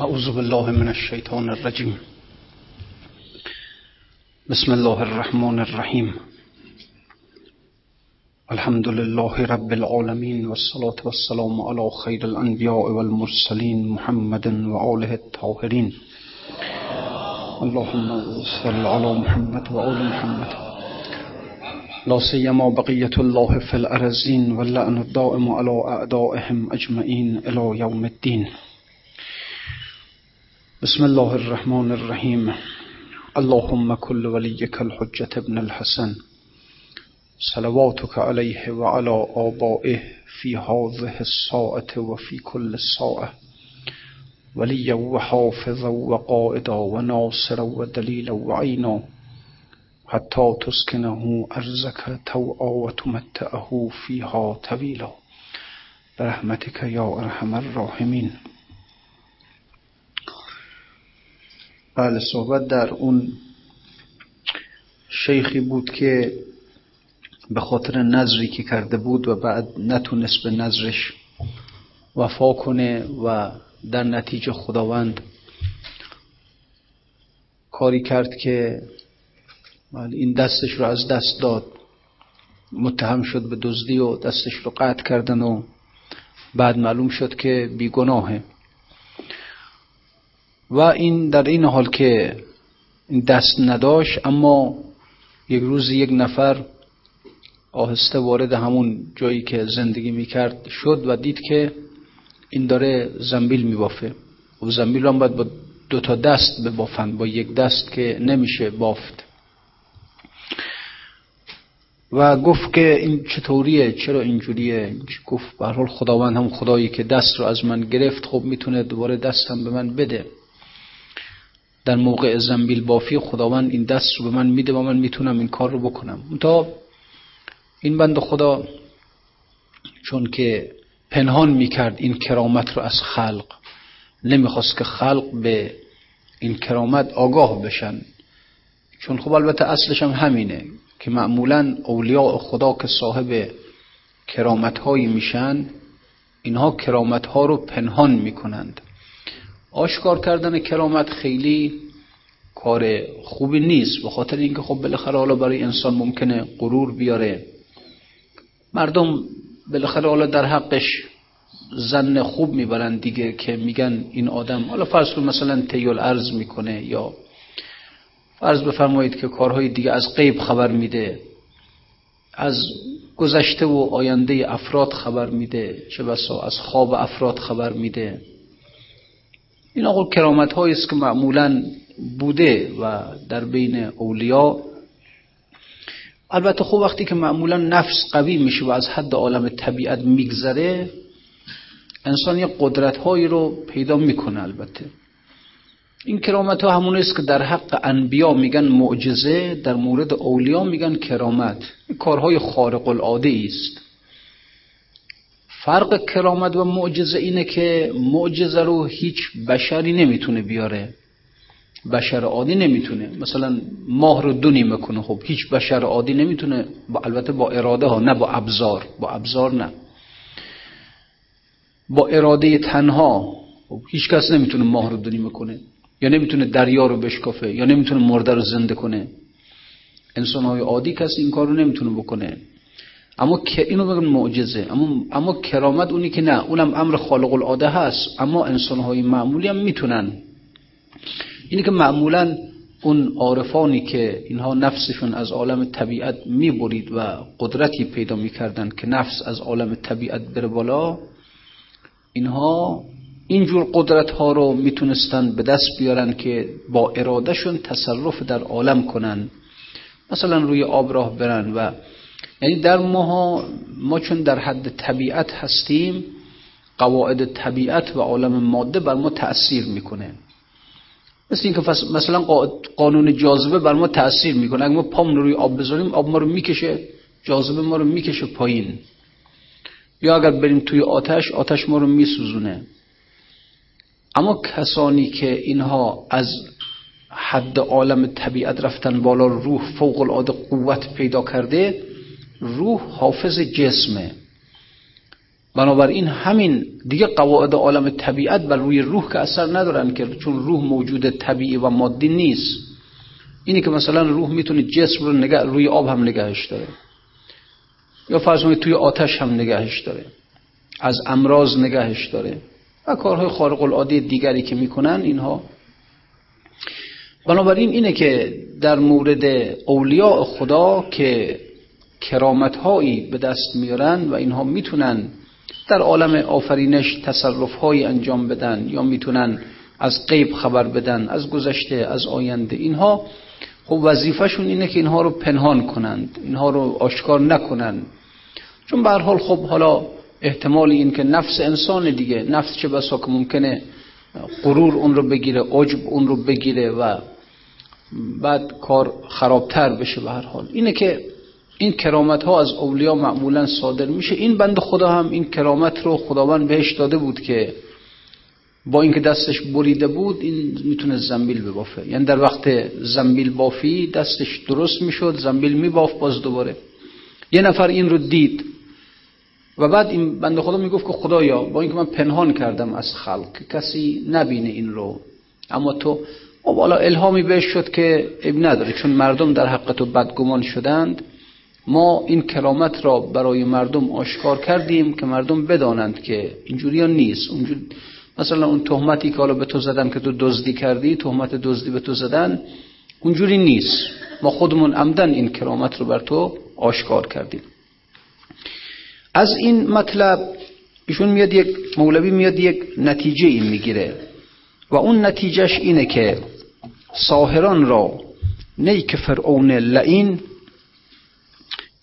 أعوذ بالله من الشيطان الرجيم. بسم الله الرحمن الرحيم. الحمد لله رب العالمين والصلاة والسلام على خير الأنبياء والمرسلين محمد وآله الطاهرين. اللهم صل على محمد وآل محمد. لا سيما بقية الله في الأرزين واللعن الدائم على أعدائهم أجمعين إلى يوم الدين. بسم الله الرحمن الرحيم. اللهم كل وليك الحجة ابن الحسن. صلواتك عليه وعلى آبائه في هذه الساعة وفي كل ساعة. وليا وحافظا وقائدا وناصرا ودليلا وعينا. حتى تسكنه أرزك توعا وتمتعه فيها طويلا. برحمتك يا أرحم الراحمين. بله صحبت در اون شیخی بود که به خاطر نظری که کرده بود و بعد نتونست به نظرش وفا کنه و در نتیجه خداوند کاری کرد که این دستش رو از دست داد. متهم شد به دزدی و دستش رو قطع کردن و بعد معلوم شد که بیگناهه. و این در این حال که دست نداشت اما یک روز یک نفر آهسته وارد همون جایی که زندگی می‌کرد شد و دید که این داره زنبیل میبافه. و زنبیل هم باید با دو تا دست ببافند با یک دست که نمیشه بافت. و گفت که این چطوریه؟ چرا اینجوریه؟ گفت به حال خداوند هم خدایی که دست رو از من گرفت خب می‌تونه دوباره دستم به من بده. در موقع زنبیل بافی خداوند این دست رو به من میده و من می‌تونم این کار رو بکنم. تا این بند خدا چون که پنهان می‌کرد این کرامت رو از خلق نمی‌خواست که خلق به این کرامت آگاه بشن. چون خب البته اصلش هم همینه که معمولا اولیاء خدا که صاحب کرامت هایی میشن اینها کرامت ها رو پنهان می‌کنند. آشکار کردن کرامت خیلی کار خوبی نیست. به خاطر اینکه خب بالاخره حالا برای انسان ممکنه غرور بیاره. مردم بالاخره حالا در حقش زن خوب می‌برن دیگه که میگن این آدم. حالا فرض کن مثلا تیول ارز می‌کنه یا فرض بفرمایید که کارهای دیگه از غیب خبر میده از گذشته و آینده افراد خبر میده چه بسا از خواب افراد خبر میده. این آقا کرامت است که معمولا بوده و در بین اولیا البته خوب وقتی که معمولا نفس قوی میشه و از حد عالم طبیعت میگذره انسان یه قدرت هایی رو پیدا می‌کنه البته. این کرامت ها همون است که در حق انبیا میگن معجزه در مورد اولیا میگن کرامت. کارهای خارق العاده است. فرق کرامت و معجزه اینه که معجزه رو هیچ بشری نمی‌تونه بیاره. بشر عادی نمی‌تونه. مثلا ماه رو دو نیمه کنه. خب هیچ بشر عادی نمی‌تونه با البته با اراده ها نه با ابزار. با ابزار نه. با اراده تنها خب هیچ کس نمی‌تونه ماه رو دو نیمه کنه. یا نمی‌تونه دریا رو بشکافه. یا نمی‌تونه مرده رو زنده کنه. انسان های عادی کسی این کار رو نمی‌تونه بکنه. اما اینو بگم معجزه. اما اما کرامت اونی که نه. اونم امر خالق العاده هست. اما انسان های معمولی هم می‌تونن. اینی که معمولا اون عارفانی که اینها نفسشون از عالم طبیعت می‌برید و قدرتی پیدا می‌کردن که نفس از عالم طبیعت بره بالا اینها اینجور قدرت ها رو می‌تونستن به دست بیارن که با ارادهشون تصرف در عالم کنن. مثلا روی آب راه برن و یعنی در ما ما چون در حد طبیعت هستیم قواعد طبیعت و عالم ماده بر ما تأثیر می‌کنه. مثل اینکه مثلا قانون جاذبه بر ما تأثیر می‌کنه. اگه ما پام روی آب بذاریم آب ما رو می‌کشه جاذبه ما رو می‌کشه پایین. یا اگر بریم توی آتش آتش ما رو میسوزونه. اما کسانی که اینها از حد عالم طبیعت رفتن بالا روح فوق العاده قوت پیدا کرده روح حافظ جسمه. بنابراین همین دیگه قواعد عالم طبیعت بر روی روح که اثر ندارن که چون روح موجود طبیعی و مادی نیست. اینی که مثلا روح می‌تونه جسم رو نگه روی آب هم نگهش داره. یا فرض توی آتش هم نگهش داره. از امراض نگهش داره. و کارهای خارق العاده دیگری که می‌کنن اینها. بنابراین اینه که در مورد اولیاء خدا که کرامت هایی به دست میارن و اینها می‌تونن در عالم آفرینش تصرف های انجام بدن یا می‌تونن از غیب خبر بدن از گذشته از آینده. اینها خب وظیفهشون اینه که اینها رو پنهان کنند اینها رو آشکار نکنند چون به حال خب حالا احتمال این که نفس انسان دیگه نفس چه بسا که ممکنه غرور اون رو بگیره عجب اون رو بگیره و بعد کار خرابتر بشه به هر حال. اینه که این کرامت ها از اولیا معمولا صادر میشه. این بند خدا هم این کرامت رو خداوند بهش داده بود که با اینکه دستش بریده بود این می‌تونه زنبیل ببافه. یعنی در وقت زنبیل بافی دستش درست می‌شد زنبیل میباف باز دوباره. یه نفر این رو دید و بعد این بنده خدا می‌گفت که خدایا با اینکه من پنهان کردم از خلق کسی نبینه این رو. اما تو خب حالا الهامی بهش شد که اب نداره چون مردم در حق تو بدگمان شدند. ما این کرامت را برای مردم آشکار کردیم که مردم بدانند که اینجوری ها نیست. اونجور مثلا اون تهمتی که حالا به تو زدن که تو دزدی کردی تهمت دزدی به تو زدن اونجوری نیست. ما خودمون عمدن این کرامت رو بر تو آشکار کردیم. از این مطلب ایشون میاد یک مولوی میاد یک نتیجه این می‌گیره. و اون نتیجهش اینه که ساهران را نیک فرعون لعین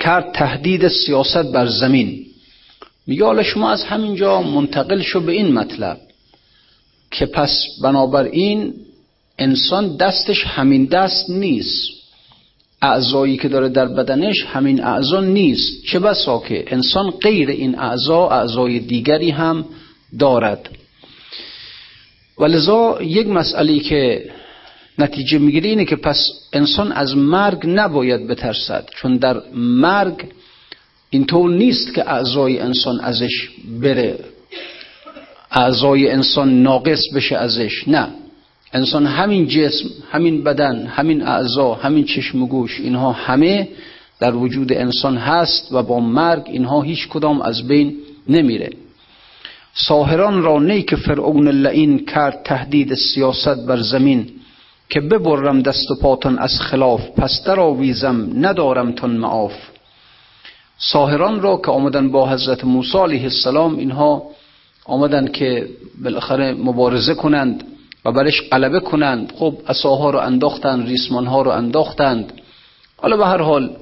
کرد تهدید سیاست بر زمین. میگه حالا شما از همینجا منتقل شو به این مطلب که پس بنابراین انسان دستش همین دست نیست. اعضایی که داره در بدنش همین اعضا نیست. چه بسا که انسان غیر این اعضا اعضای دیگری هم دارد. ولذا یک مسئله که نتیجه می‌گیره اینه که پس انسان از مرگ نباید بترسد چون در مرگ اینطور نیست که اعضای انسان ازش بره اعضای انسان ناقص بشه ازش نه. انسان همین جسم همین بدن همین اعضا همین چشم و گوش اینها همه در وجود انسان هست و با مرگ اینها هیچ کدام از بین نمیره. ساهران را نی که فرعون لعین کرد تهدید سیاست بر زمین که ببرم دست و پاتان از خلاف پس در آویزم ندارم تن معاف. ساهران را که آمدن با حضرت موسی علیه السلام اینها آمدن که بالاخره مبارزه کنند و برش غلبه کنند. خب اساها رو انداختند ریسمان ها رو انداختند. حالا به هر حال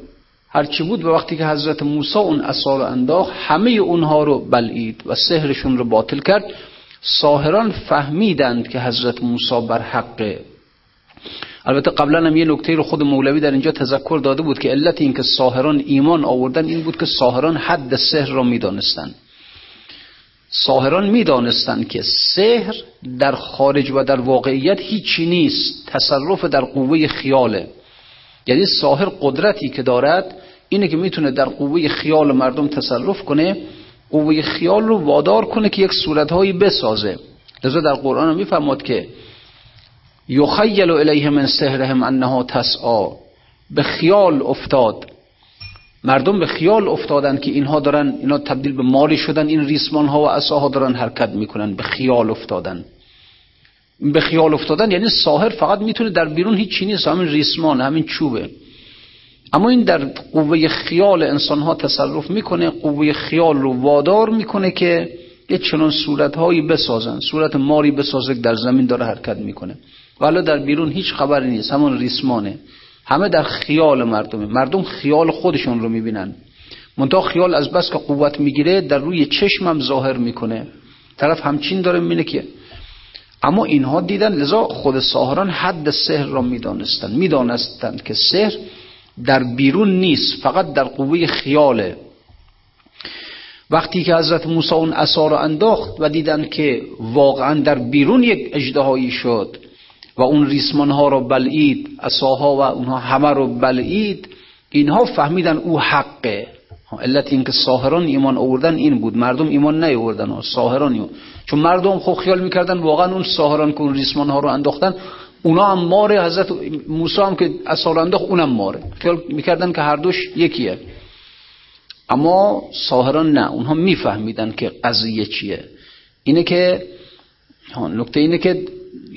هرچی بود به وقتی که حضرت موسی اون اصا رو انداخت همه اونها رو بلعید و سهرشون رو باطل کرد. ساهران فهمیدند که حضرت موسی بر حقه. البته قبلا هم یه نکته رو خود مولوی در اینجا تذکر داده بود که علت اینکه ساهران ایمان آوردن این بود که ساهران حد سحر را می‌دانستند. ساهران می‌دانستند که سحر در خارج و در واقعیت هیچی نیست تصرف در قوه خیاله یعنی ساهر قدرتی که دارد اینه که می‌تونه در قوه خیال مردم تصرف کنه قوه خیال رو وادار کنه که یک صورتهایی بسازه. لذا در قرآن هم که یخیل الیه من سهرهم انها تسعا به خیال افتاد. مردم به خیال افتادن که اینها دارن اینا تبدیل به ماری شدن این ریسمان ها و اساها دارن حرکت می‌کنن. به خیال افتادن. به خیال افتادن یعنی ساهر فقط می‌تونه در بیرون هیچ چیزی نیست همین ریسمان همین چوبه. اما این در قوه خیال انسان ها تصرف می‌کنه قوه خیال رو وادار می‌کنه که یه چنان صورت هایی بسازن. صورت ماری بسازه در زمین داره حرکت می‌کنه. ولی در بیرون هیچ خبری نیست. همون ریسمانه. همه در خیال مردمه. مردم خیال خودشون رو می‌بینن. منتها خیال از بس که قوت می‌گیره در روی چشمم ظاهر می‌کنه. طرف همچین داره می‌بینه که اما اینها دیدن لذا خود ساهران حد سحر را می‌دانستند. می‌دانستند که سحر در بیرون نیست فقط در قوه خیاله. وقتی که حضرت موسی اون عصا را انداخت و دیدن که واقعا در بیرون یک اجدهایی شد و اون ریسمان ها رو بلعید اساها و اونها همه رو بلعید اینها فهمیدن او حقه. علت اینکه ساهران ایمان آوردن این بود. مردم ایمان نیاوردن ساهران ایمان. چون مردم خب خیال می‌کردن واقعا اون ساهران که اون ریسمان ها رو انداختن اونا هم ماره. حضرت موسی هم که اصال انداخت اونم ماره. خیال می‌کردن که هر دوش یکیه. اما ساهران نه. اونها میفهمیدن که قضیه چیه. اینه که نکته اینه که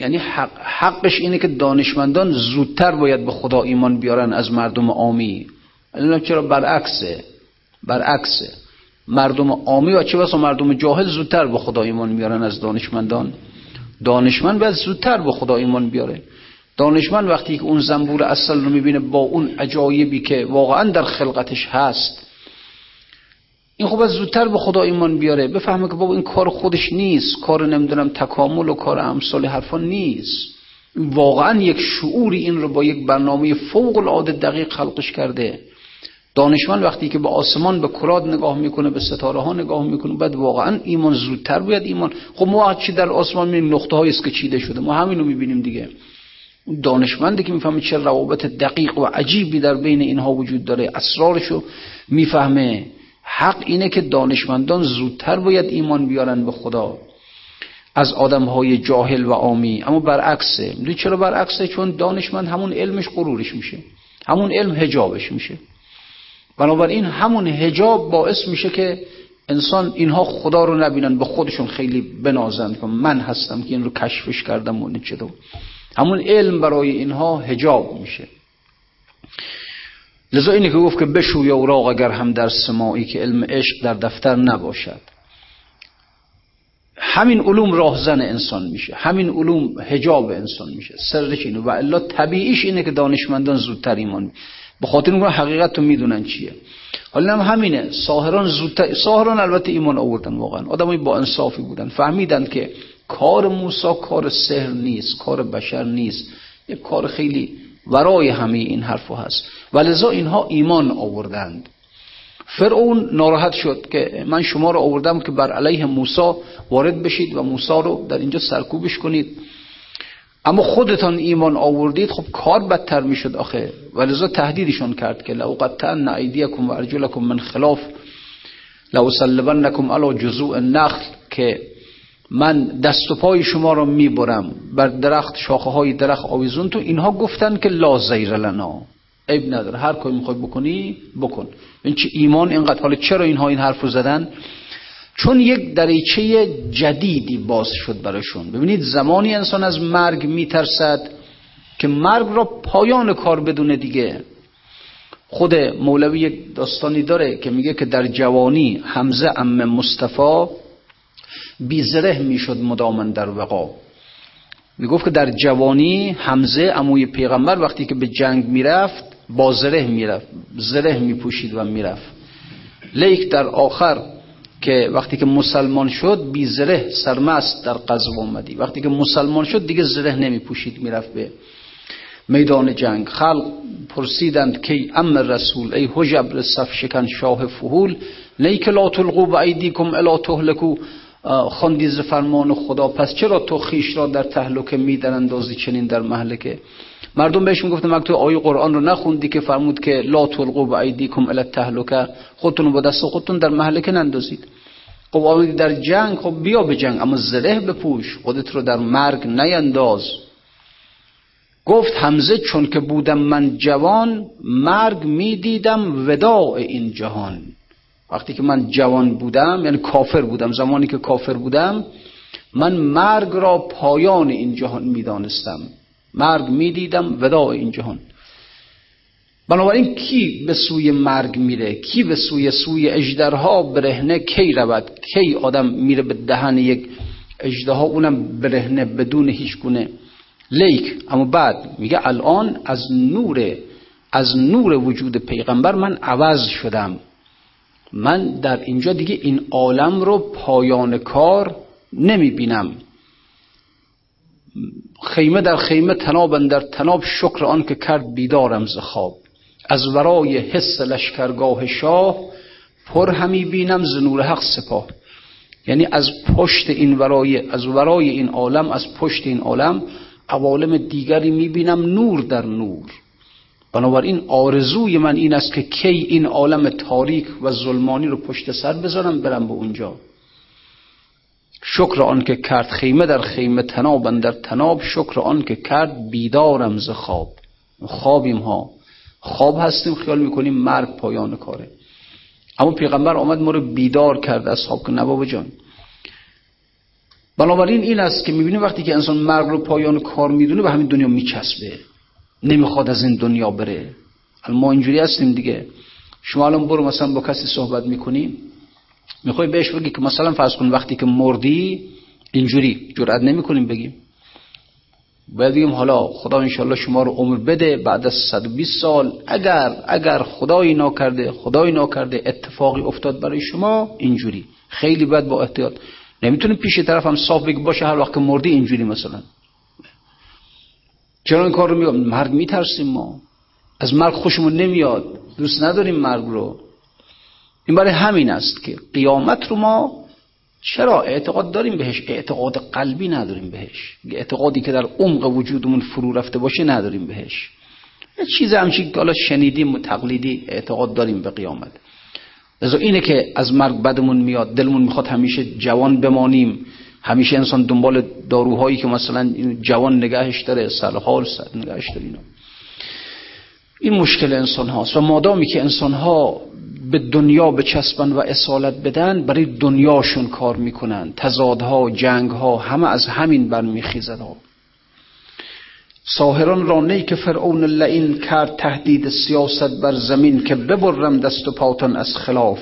یعنی حق حقش اینه که دانشمندان زودتر باید به خدا ایمان بیارن از مردم عامی. الان چرا برعکسه؟ برعکسه. مردم عامی و چه بسا مردم جاهل زودتر به خدا ایمان میارن از دانشمندان. دانشمند باید زودتر به خدا ایمان بیاره. دانشمند وقتی که اون زنبور اصل رو می‌بینه با اون عجایبی که واقعا در خلقتش هست این خوب از زودتر به خدا ایمان بیاره. بفهمه که بابا این کار خودش نیست. کار نمی‌دونم تکامل و کار امثال حرفا نیست. واقعا یک شعوری این رو با یک برنامه فوق العاده دقیق خلقش کرده. دانشمند وقتی که به آسمان به کرات نگاه می‌کنه به ستاره ها نگاه می‌کنه بعد واقعا ایمان زودتر باید ایمان. خب ما چی در آسمان می‌بینیم نقطه هایی است که چیده شده. ما همینو می‌بینیم دیگه. دانشمندی که می‌فهمه چه روابط دقیق و عجیبی در بین اینها وجود داره اسرارشو می‌فهمه. حق اینه که دانشمندان زودتر باید ایمان بیارن به خدا. از آدم های جاهل و عامی. اما برعکسه. می‌دونی چرا برعکسه؟ چون دانشمند همون علمش غرورش میشه. همون علم هجابش میشه. بنابراین همون هجاب باعث میشه که انسان اینها خدا رو نبینن به خودشون خیلی بنازن که من هستم که این رو کشفش کردم و چه همون علم برای اینها هجاب میشه. لذا اینی که گفت که بشوی اوراق اگر هم در سماعی که علم عشق در دفتر نباشد. همین علوم راهزن انسان میشه. همین علوم هجاب انسان میشه. سرش اینه. و الا طبیعیش اینه که دانشمندان زودتر ایمان به خاطر اون حقیقت رو می‌دونن چیه. حالا هم همینه. ساهران زودتر ساهران البته ایمان آوردن واقعا. آدمای با انصافی بودن. فهمیدن که کار موسی کار سحر نیست کار بشر نیست. یک کار خیلی ورای همه این حرفو هست. ولذا اینها ایمان آوردند. فرعون ناراحت شد که من شما رو آوردم که بر علیه موسی وارد بشید و موسی رو در اینجا سرکوبش کنید. اما خودتان ایمان آوردید خب کار بدتر می‌شد آخه. ولذا تهدیدشون کرد که لو قطعن ایدیکم و ارجلکم من خلاف لو سلبنکم علی جزوع النخل که من دست و پای شما رو می‌برم بر درخت شاخه های درخت آویزون. تو اینها گفتن که لا زیر لنا. عیب نداره. هر کاری می‌خوای بکنی بکن. این چه ایمان اینقدر حالا چرا اینها این حرف رو زدن؟ چون یک دریچه جدیدی باز شد براشون. ببینید زمانی انسان از مرگ میترسد که مرگ را پایان کار بدونه دیگه. خود مولوی یک داستانی داره که میگه که در جوانی حمزه ام مصطفی بیزره می‌شد مدامن در وقا. می‌گفت که در جوانی حمزه اموی پیغمبر وقتی که به جنگ می‌رفت با زره می‌رفت زره میپوشید و می‌رفت. لیک در آخر که وقتی که مسلمان شد بی زره سرمست در قذب اومدی وقتی که مسلمان شد دیگه زره نمیپوشید می‌رفت به میدان جنگ. خلق پرسیدند که ام رسول ای حجب صف شکن شاه فهول لیک لا تلقو به ایدیکم الا تهلکو خواندی ز فرمان خدا پس چرا تو خیش را در تهلکه میدن اندازی چنین در محلکه؟ مردم بهش می‌گفتن مگه تو آیه قرآن رو نخوندی که فرمود که لا تلقوا بایدیکم الی التهلکه خودتون با دست خودتون در محلکه نندازید. خب آمدی در جنگ خب بیا به جنگ اما زره بپوش خودت رو در مرگ نینداز. گفت حمزه چون که بودم من جوان مرگ می‌دیدم وداع این جهان. وقتی که من جوان بودم یعنی کافر بودم زمانی که کافر بودم من مرگ را پایان این جهان می‌دانستم. مرگ می‌دیدم وداع این جهان. بنابراین کی به سوی مرگ میره؟ کی به سوی سوی اجدرها برهنه کی رود؟ کی آدم میره به دهن یک اجدها اونم برهنه بدون هیچ گونه لیک. اما بعد میگه الان از نور از نور وجود پیغمبر من عوض شدم. من در اینجا دیگه این عالم رو پایان کار نمی بینم خیمه در خیمه تناب در تناب شکر آن که کرد بیدارم ز خواب. از ورای حس لشکرگاه شاه پر همی بینم ز نور حق سپاه. یعنی از پشت این ورای از ورای این عالم از پشت این عالم عوالم دیگری می‌بینم نور در نور. بنابراین آرزوی من این است که کی این عالم تاریک و ظلمانی رو پشت سر بذارم برم به اونجا. شکر آن که کرد خیمه در خیمه تناب در تناب شکر آن که کرد بیدارم ز خواب. خوابیم ها. خواب هستیم خیال می‌کنیم مرگ پایان کاره. اما پیغمبر آمد ما رو بیدار کرد اصحاب که نبابا جان. بنابراین این است که می‌بینیم وقتی که انسان مرگ رو پایان کار می‌دونه به همین دنیا میچسبه. نمی‌خواد از این دنیا بره. ما اینجوری هستیم دیگه. شما الان برو مثلا با کسی صحبت می‌کنیم می‌خوای بهش بگی که مثلا فرض کن وقتی که مردی اینجوری جرأت نمی‌کنیم بگیم. باید بگیم حالا خدا انشالله شما رو عمر بده بعد از 120 سال اگر اگر خدایی ناکرده خدایی ناکرده اتفاقی افتاد برای شما اینجوری. خیلی باید با احتیاط. نمی‌تونیم پیش طرف هم صاف بگی باشه هر وقت مردی اینجوری مثلا. چرا این کار رو میگم مرگ میترسیم ما. از مرگ خوشمون نمیاد. دوست نداریم مرگ رو. این برای همین است که قیامت رو ما چرا اعتقاد داریم بهش؟ اعتقاد قلبی نداریم بهش. اعتقادی که در عمق وجودمون فرو رفته باشه نداریم بهش. یه چیز همچین که حالا شنیدیم و تقلیدی اعتقاد داریم به قیامت. لذا اینه که از مرگ بدمون میاد دلمون می‌خواد همیشه جوان بمانیم. همیشه انسان دنبال داروهایی که مثلا جوان نگهش داره سر نگهش داره اینا. این مشکل انسان هاست و مادامی که انسان ها به دنیا بچسبن و اصالت بدن برای دنیاشون کار می‌کنن. تضادها جنگها همه از همین برمیخیزن ها ساهران را نی که فرعون لعین کرد تهدید سیاست بر زمین که ببرم دست و پاتان از خلاف.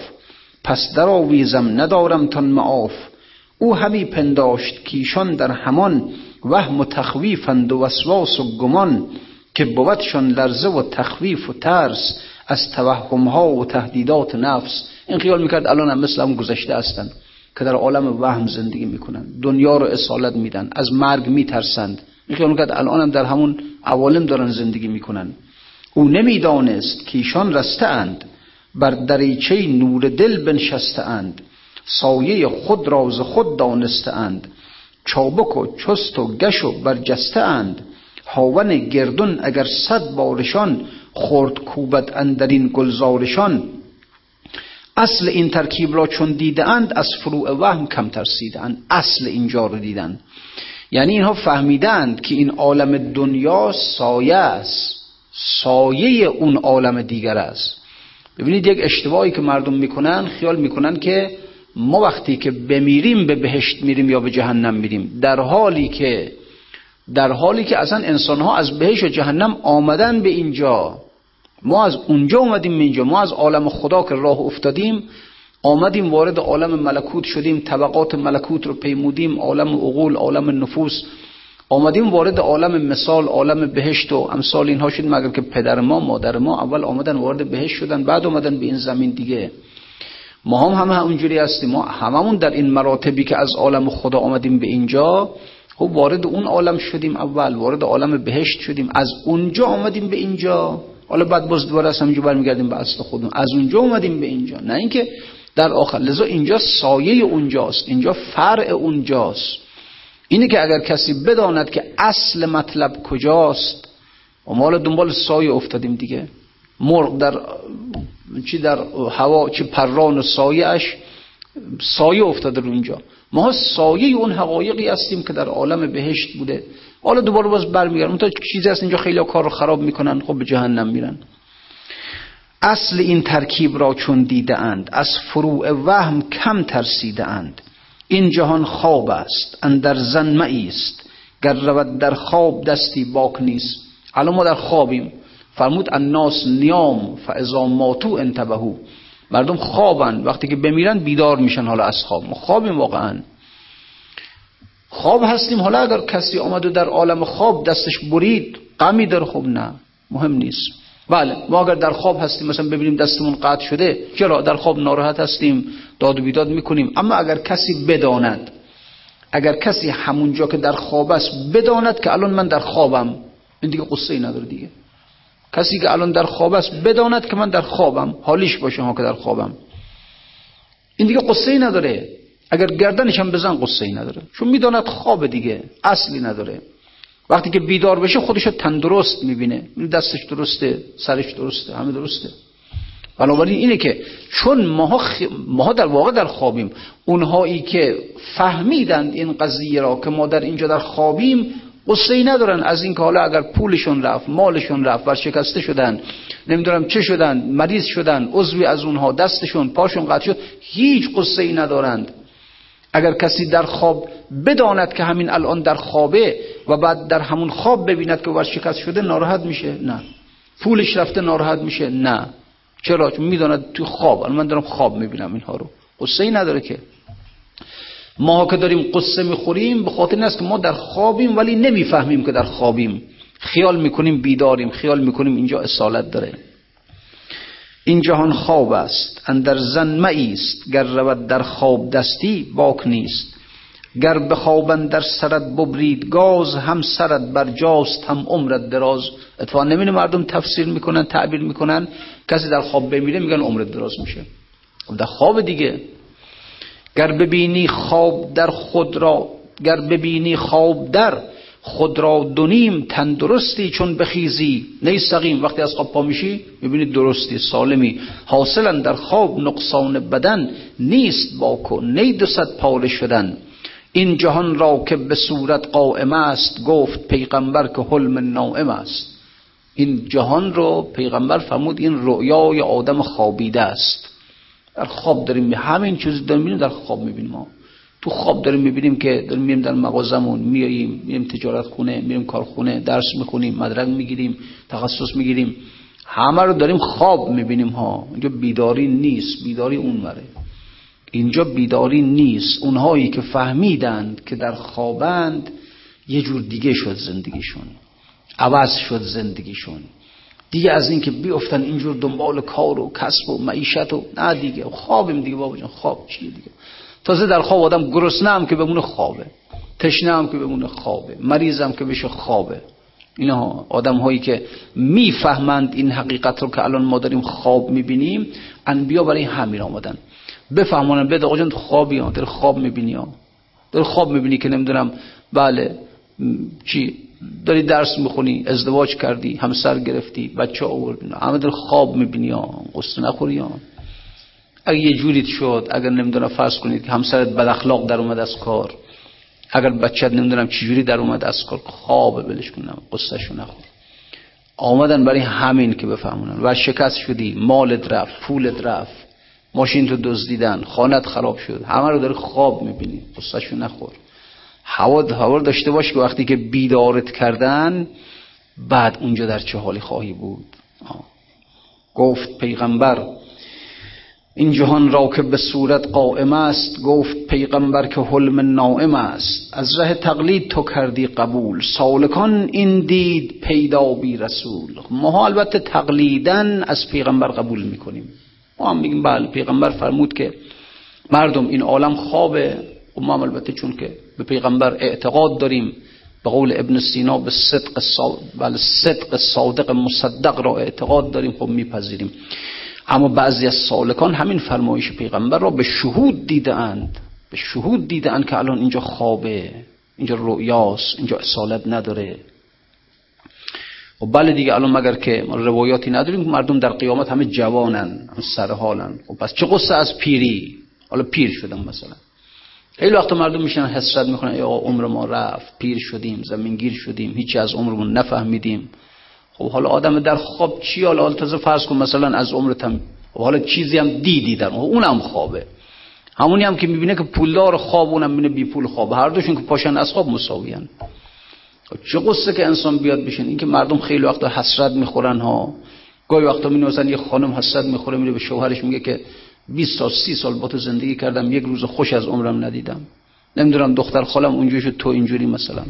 پس در آویزم ندارم تن معاف. او همی پنداشت کیشان در همان وهم و تخویفند و وسواس و گمان. که بودشان لرزه و تخویف و ترس از توهم ها و تهدیدات نفس. این خیال می‌کرد الان هم مثل هم گذشته هستند که در عالم وهم زندگی می‌کنن. دنیا رو اصالت میدن از مرگ میترسند. این خیال می‌کرد الان هم در همون عوالم دارن زندگی می‌کنن. او نمی‌دانست که ایشان رسته اند بر دریچه نور دل بنشسته اند سایه خود را ز خود دانسته اند چابک و چست و گش و برجسته اند هاون گردون اگر صد بارشان خرد کوبد اندرین گلزارشان. اصل این ترکیب را چون دیده اند از فروع وهم کم ترسیده اند اصل اینجا رو دیدن. یعنی اینها فهمیدند که این عالم دنیا سایه است. سایه اون عالم دیگر است. ببینید یک اشتباهی که مردم می‌کنن خیال می‌کنن که ما وقتی که بمیریم به بهشت میریم یا به جهنم میریم. در حالی که در حالی که اصلا انسان ها از بهشت و جهنم آمدن به اینجا ما از اونجا اومدیم به اینجا ما از عالم خدا که راه افتادیم آمدیم وارد عالم ملکوت شدیم طبقات ملکوت رو پیمودیم عالم عقول عالم نفوس آمدیم وارد عالم مثال عالم بهشت و امثال اینها شد مگر که پدر ما مادر ما اول آمدن وارد بهشت شدن بعد آمدن به این زمین دیگه. ما هم همه اونجوری هستیم. ما هممون در این مراتبی که از عالم خدا آمدیم به اینجا خب وارد اون عالم شدیم اول وارد عالم بهشت شدیم. از اونجا آمدیم به اینجا. حالا بعد باز دوباره از همینجا برمیگردیم به اصل خودمون. از اونجا اومدیم به اینجا. نه اینکه در آخر. لذا اینجا سایه اونجاست. اینجا فرع اونجاست. اینه که اگر کسی بداند که اصل مطلب کجاست و ما دنبال سایه افتادیم دیگه. مرغ در چی در هوا چی پران و سایهش سایه افتاده رو اینجا. ما سایه اون حقایقی هستیم که در عالم بهشت بوده. حالا دوباره باز برمیگردم. اون تا چیزی هست اینجا خیلی کار رو خراب می‌کنن خب به جهنم میرن. اصل این ترکیب را چون دیده اند از فروع وهم کم ترسیده اند. این جهان خواب است اندر زن است. گر رود در خواب دستی باک نیست. الان ما در خوابیم. فرمود الناس نیام فاذا ماتو انتبهو مردم خوابن. وقتی که بمیرن بیدار میشن حالا از خواب. ما خوابیم واقعا. خواب هستیم. حالا اگر کسی آمد و در عالم خواب دستش برید غمی در خوب نه. مهم نیست. بله ما اگر در خواب هستیم مثلا ببینیم دستمون قطع شده چرا؟ در خواب ناراحت هستیم داد و بیداد می‌کنیم. اما اگر کسی بداند اگر کسی همونجا که در خواب است بداند که الان من در خوابم. این دیگه قصه ای نداره دیگه. کسی که الان در خواب است بداند که من در خوابم حالیش باشه ها که در خوابم. این دیگه قصه ای نداره. اگر گردنش هم بزن قصه ای نداره. چون می‌داند خواب دیگه اصلی نداره. وقتی که بیدار بشه خودشو تندرست می‌بینه. دستش درسته سرش درسته همه درسته. بنابراین اینه که چون ماها, ماها در واقع در خوابیم اونهایی که فهمیدند این قضیه را که ما در اینجا در خوابیم قصه ای ندارن. از این که حالا اگر پولشون رفت مالشون رفت شکسته شدن نمی‌دونم چه شدن مریض شدن عضوی از اونها دستشون پاشون قطع شد هیچ قصه ای ندارند. اگر کسی در خواب بداند که همین الان در خوابه و بعد در همون خواب ببیند که شکست شده ناراحت میشه؟ نه. پولش رفته ناراحت میشه؟ نه. چرا؟ چون می‌داند تو خواب. الان من دارم خواب می‌بینم اینها رو. قصه ای نداره که. ما که داریم قصه می‌خوریم به خاطر این است که ما در خوابیم ولی نمی‌فهمیم که در خوابیم. خیال می‌کنیم بیداریم خیال می‌کنیم اینجا اصالت داره. این جهان خواب است اندر زن است. گر رود در خواب دستی باک نیست. گر به خوابن در سرت ببرید گاز هم سرت بر جاست هم عمرت دراز. اتفاقا نمینه مردم تفسیر می‌کنن تعبیر می‌کنن. کسی در خواب بمیره میگن عمرت دراز میشه. در خواب دیگه گر ببینی خواب در خود را گر ببینی خواب در خود را دونیم تندرستی چون بخیزی. نی سقیم وقتی از خواب پا میشی می‌بینی درستی سالمی. حاصلا در خواب نقصان بدن نیست باکو نی دوست پاره شدن. این جهان را که به صورت قائم است گفت پیغمبر که حلم نائم است. این جهان رو پیغمبر فرمود این رؤیای آدم خوابیده است. در خواب داریم. همین چیزی داریم می‌بینیم در خواب می‌بینیم ما. تو خواب داریم می‌بینیم که داریم میریم در مغازمون میاییم میریم تجارت خونه میریم کارخونه درس می‌خونیم مدرک می‌گیریم تخصص می‌گیریم. همه رو داریم خواب می‌بینیم ها. اینجا بیداری نیست بیداری اون مره اینجا بیداری نیست. اونهایی که فهمیدند که در خوابند یه جور دیگه شد زندگیشون. عوض شد زندگیشون. دیگه از اینکه بیفتن اینجور دنبال کار و کسب و معیشت و نه دیگه. خوابیم دیگه بابا جان. خواب چیه دیگه؟ تازه در خواب آدم گرسنه هم که بمونه خوابه. تشنه هم که بمونه خوابه. مریض هم که بشه خوابه. اینا آدم هایی که می‌فهمند این حقیقت رو که الان ما داریم خواب می‌بینیم انبیا برای همین آمدن. بفهمونن به آقا جان خوابی ها داره خواب می‌بینی ها. داره خواب می‌بینی که نمی‌دونم بله چی؟ داری درس می‌خونی ازدواج کردی همسر گرفتی بچه آوردی همه در خواب می‌بینی قصه نخوری ها. اگه یه جوریت شد اگر نمی‌دونم فرض کنید که همسرت بد اخلاق در اومد از کار اگر بچت نمی‌دونم چجوری در اومد از کار خواب بلش کنم قصه شو نخور. آمدن برای همین که بفهمونن. و شکست شدی مالت رفت پولت رفت ماشین تو دزدیدن خانت خراب شد همه رو داری خواب می‌بینی قصه شو نخور. هوا داشته باش که وقتی که بیدارت کردن بعد اونجا در چه حالی خواهی بود؟ گفت پیغمبر این جهان را که به صورت قائم است گفت پیغمبر که حلم نائم است. از ره تقلید تو کردی قبول. سالکان این دید پیدا بی رسول. ما البته تقلیدن از پیغمبر قبول می‌کنیم. ما هم میگیم بله پیغمبر فرمود که مردم این عالم خوابه. و ما البته چون که به پیغمبر اعتقاد داریم. به قول ابن سینا به صدق, بله صدق صادق مصدق را اعتقاد داریم. خب میپذیریم. اما بعضی از سالکان همین فرمایش پیغمبر را به شهود دیده اند. به شهود دیده اند که الان اینجا خوابه اینجا رؤیاست اینجا اصالت نداره. و بله دیگه الان مگر که روایاتی نداریم مردم در قیامت همه جوانن همه سرحالن. خب پس چه قصه از پیری؟ حالا پیر شدم مثلا. خیلی وقت مردم میشن حسرت می‌کنن یا عمر ما رفت پیر شدیم زمینگیر شدیم هیچی از عمرمون نفهمیدیم. خب حالا آدم در خواب چی حالا؟ تازه فرض کن مثلا از عمرت هم خب حالا چیزی هم دیدی در اونم خوابه. همونی هم که می‌بینه که پولدار خواب اونم می‌بینه بی پول خواب. هر دوشون که پاشن از خواب مساویان خب چه قصه که انسان بیاد بشن این که مردم خیلی وقتا حسرت می‌خورن ها. گاهی وقتا می یه خانم حسرت می‌خوره میره به شوهرش میگه که 20 تا 30 سال با تو زندگی کردم یک روز خوش از عمرم ندیدم. نمی‌دونم دختر خالم اونجوری شد تو اینجوری مثلا.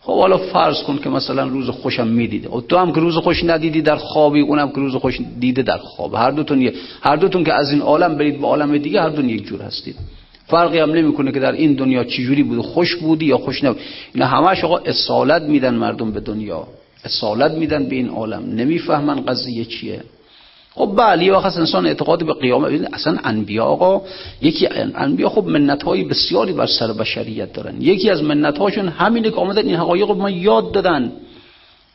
خب حالا فرض کن که مثلا روز خوشم می‌دیده. و تو هم که روز خوش ندیدی در خوابی اونم که روز خوش دیده در خواب. هر دوتون هر دوتون که از این عالم برید به عالم دیگه هر دون یک جور هستید. فرقی هم نمی‌کنه که در این دنیا چجوری بود خوش بودی یا خوش نبود اینا همش آقا اصالت میدن مردم به دنیا. اصالت میدن به این عالم. نمی‌فهمن قضیه چیه. خب بله یه وقت انسان اعتقاد به قیامت اصلا انبیا آقا یکی انبیا خب منت های بسیاری بر سر بشریت دارن. یکی از منت هاشون همینه که آمدن این حقایق رو ما یاد دادن.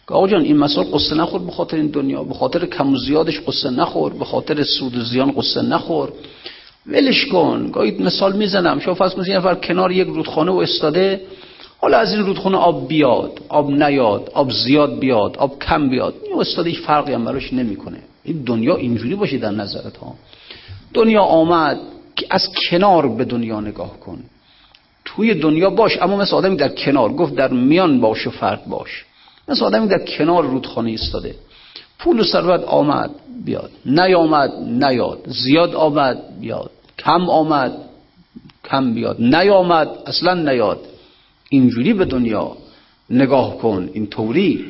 آقا جان این مسئله قصه نخور به خاطر این دنیا به خاطر کم و زیادش قصه نخور به خاطر سود و زیان قصه نخور. ولش کن گاهی مثال می‌زنم. شما فرض کنید نفر کنار یک رودخانه و استاده حالا از این رودخانه آب بیاد آب نیاد آب زیاد بیاد آب کم بیاد. این استاده هیچ فرقی هم براش نمی‌کنه. این دنیا اینجوری باشه در نظرت ها. دنیا آمد که از کنار به دنیا نگاه کن. توی دنیا باش اما مثل آدمی در کنار. گفت در میان باش و فرد باش. مثل آدمی در کنار رودخانه ایستاده. پول و ثروت آمد بیاد. نیامد نیاد. زیاد آمد بیاد. کم آمد کم بیاد. نیامد اصلا نیاد. اینجوری به دنیا نگاه کن. این طوری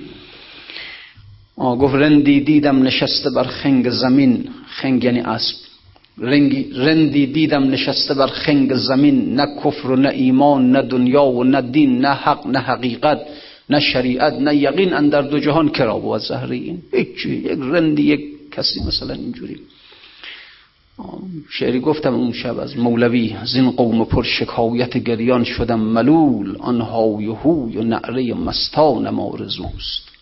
گفت رندی دیدم نشسته بر خنگ زمین. خنگ یعنی اسب. رندی دیدم نشسته بر خنگ زمین. نه کفر و نه ایمان نه دنیا و نه دین نه حق نه حقیقت نه شریعت نه یقین اندر دو جهان. کرا و زهری این؟ یک رندی یک کسی مثلا اینجوری. شعری گفتم اون شب از مولوی از این قوم پر شکایت گریان شدم ملول. آنها و هوی و نعره مستان مارزوست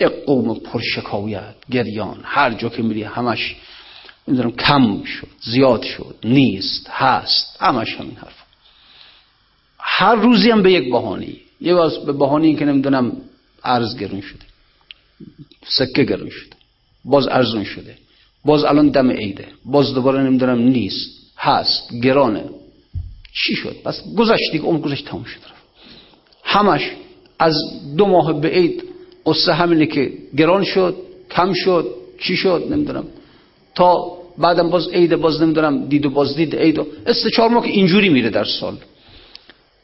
یک قوم پر شکایت گریان هر جا که میری همش می‌دونم کم شد زیاد شد نیست هست همش همین حرف. هر روزی هم به یک بهانی یه باز به بهانه که نمی‌دونم ارز گرون شده سکه گرون شده باز ارزون شده باز الان دم عیده باز دوباره نمی‌دونم نیست هست گرانه. چی شد؟ بس گذشت دیگه اون گذشت تموم شد. همش از دو ماه به عید قصه همینه که گران شد کم شد چی شد نمی‌دونم. تا بعدم باز عید باز نمی‌دونم دید و باز دید عید است چهار ماه که اینجوری میره در سال.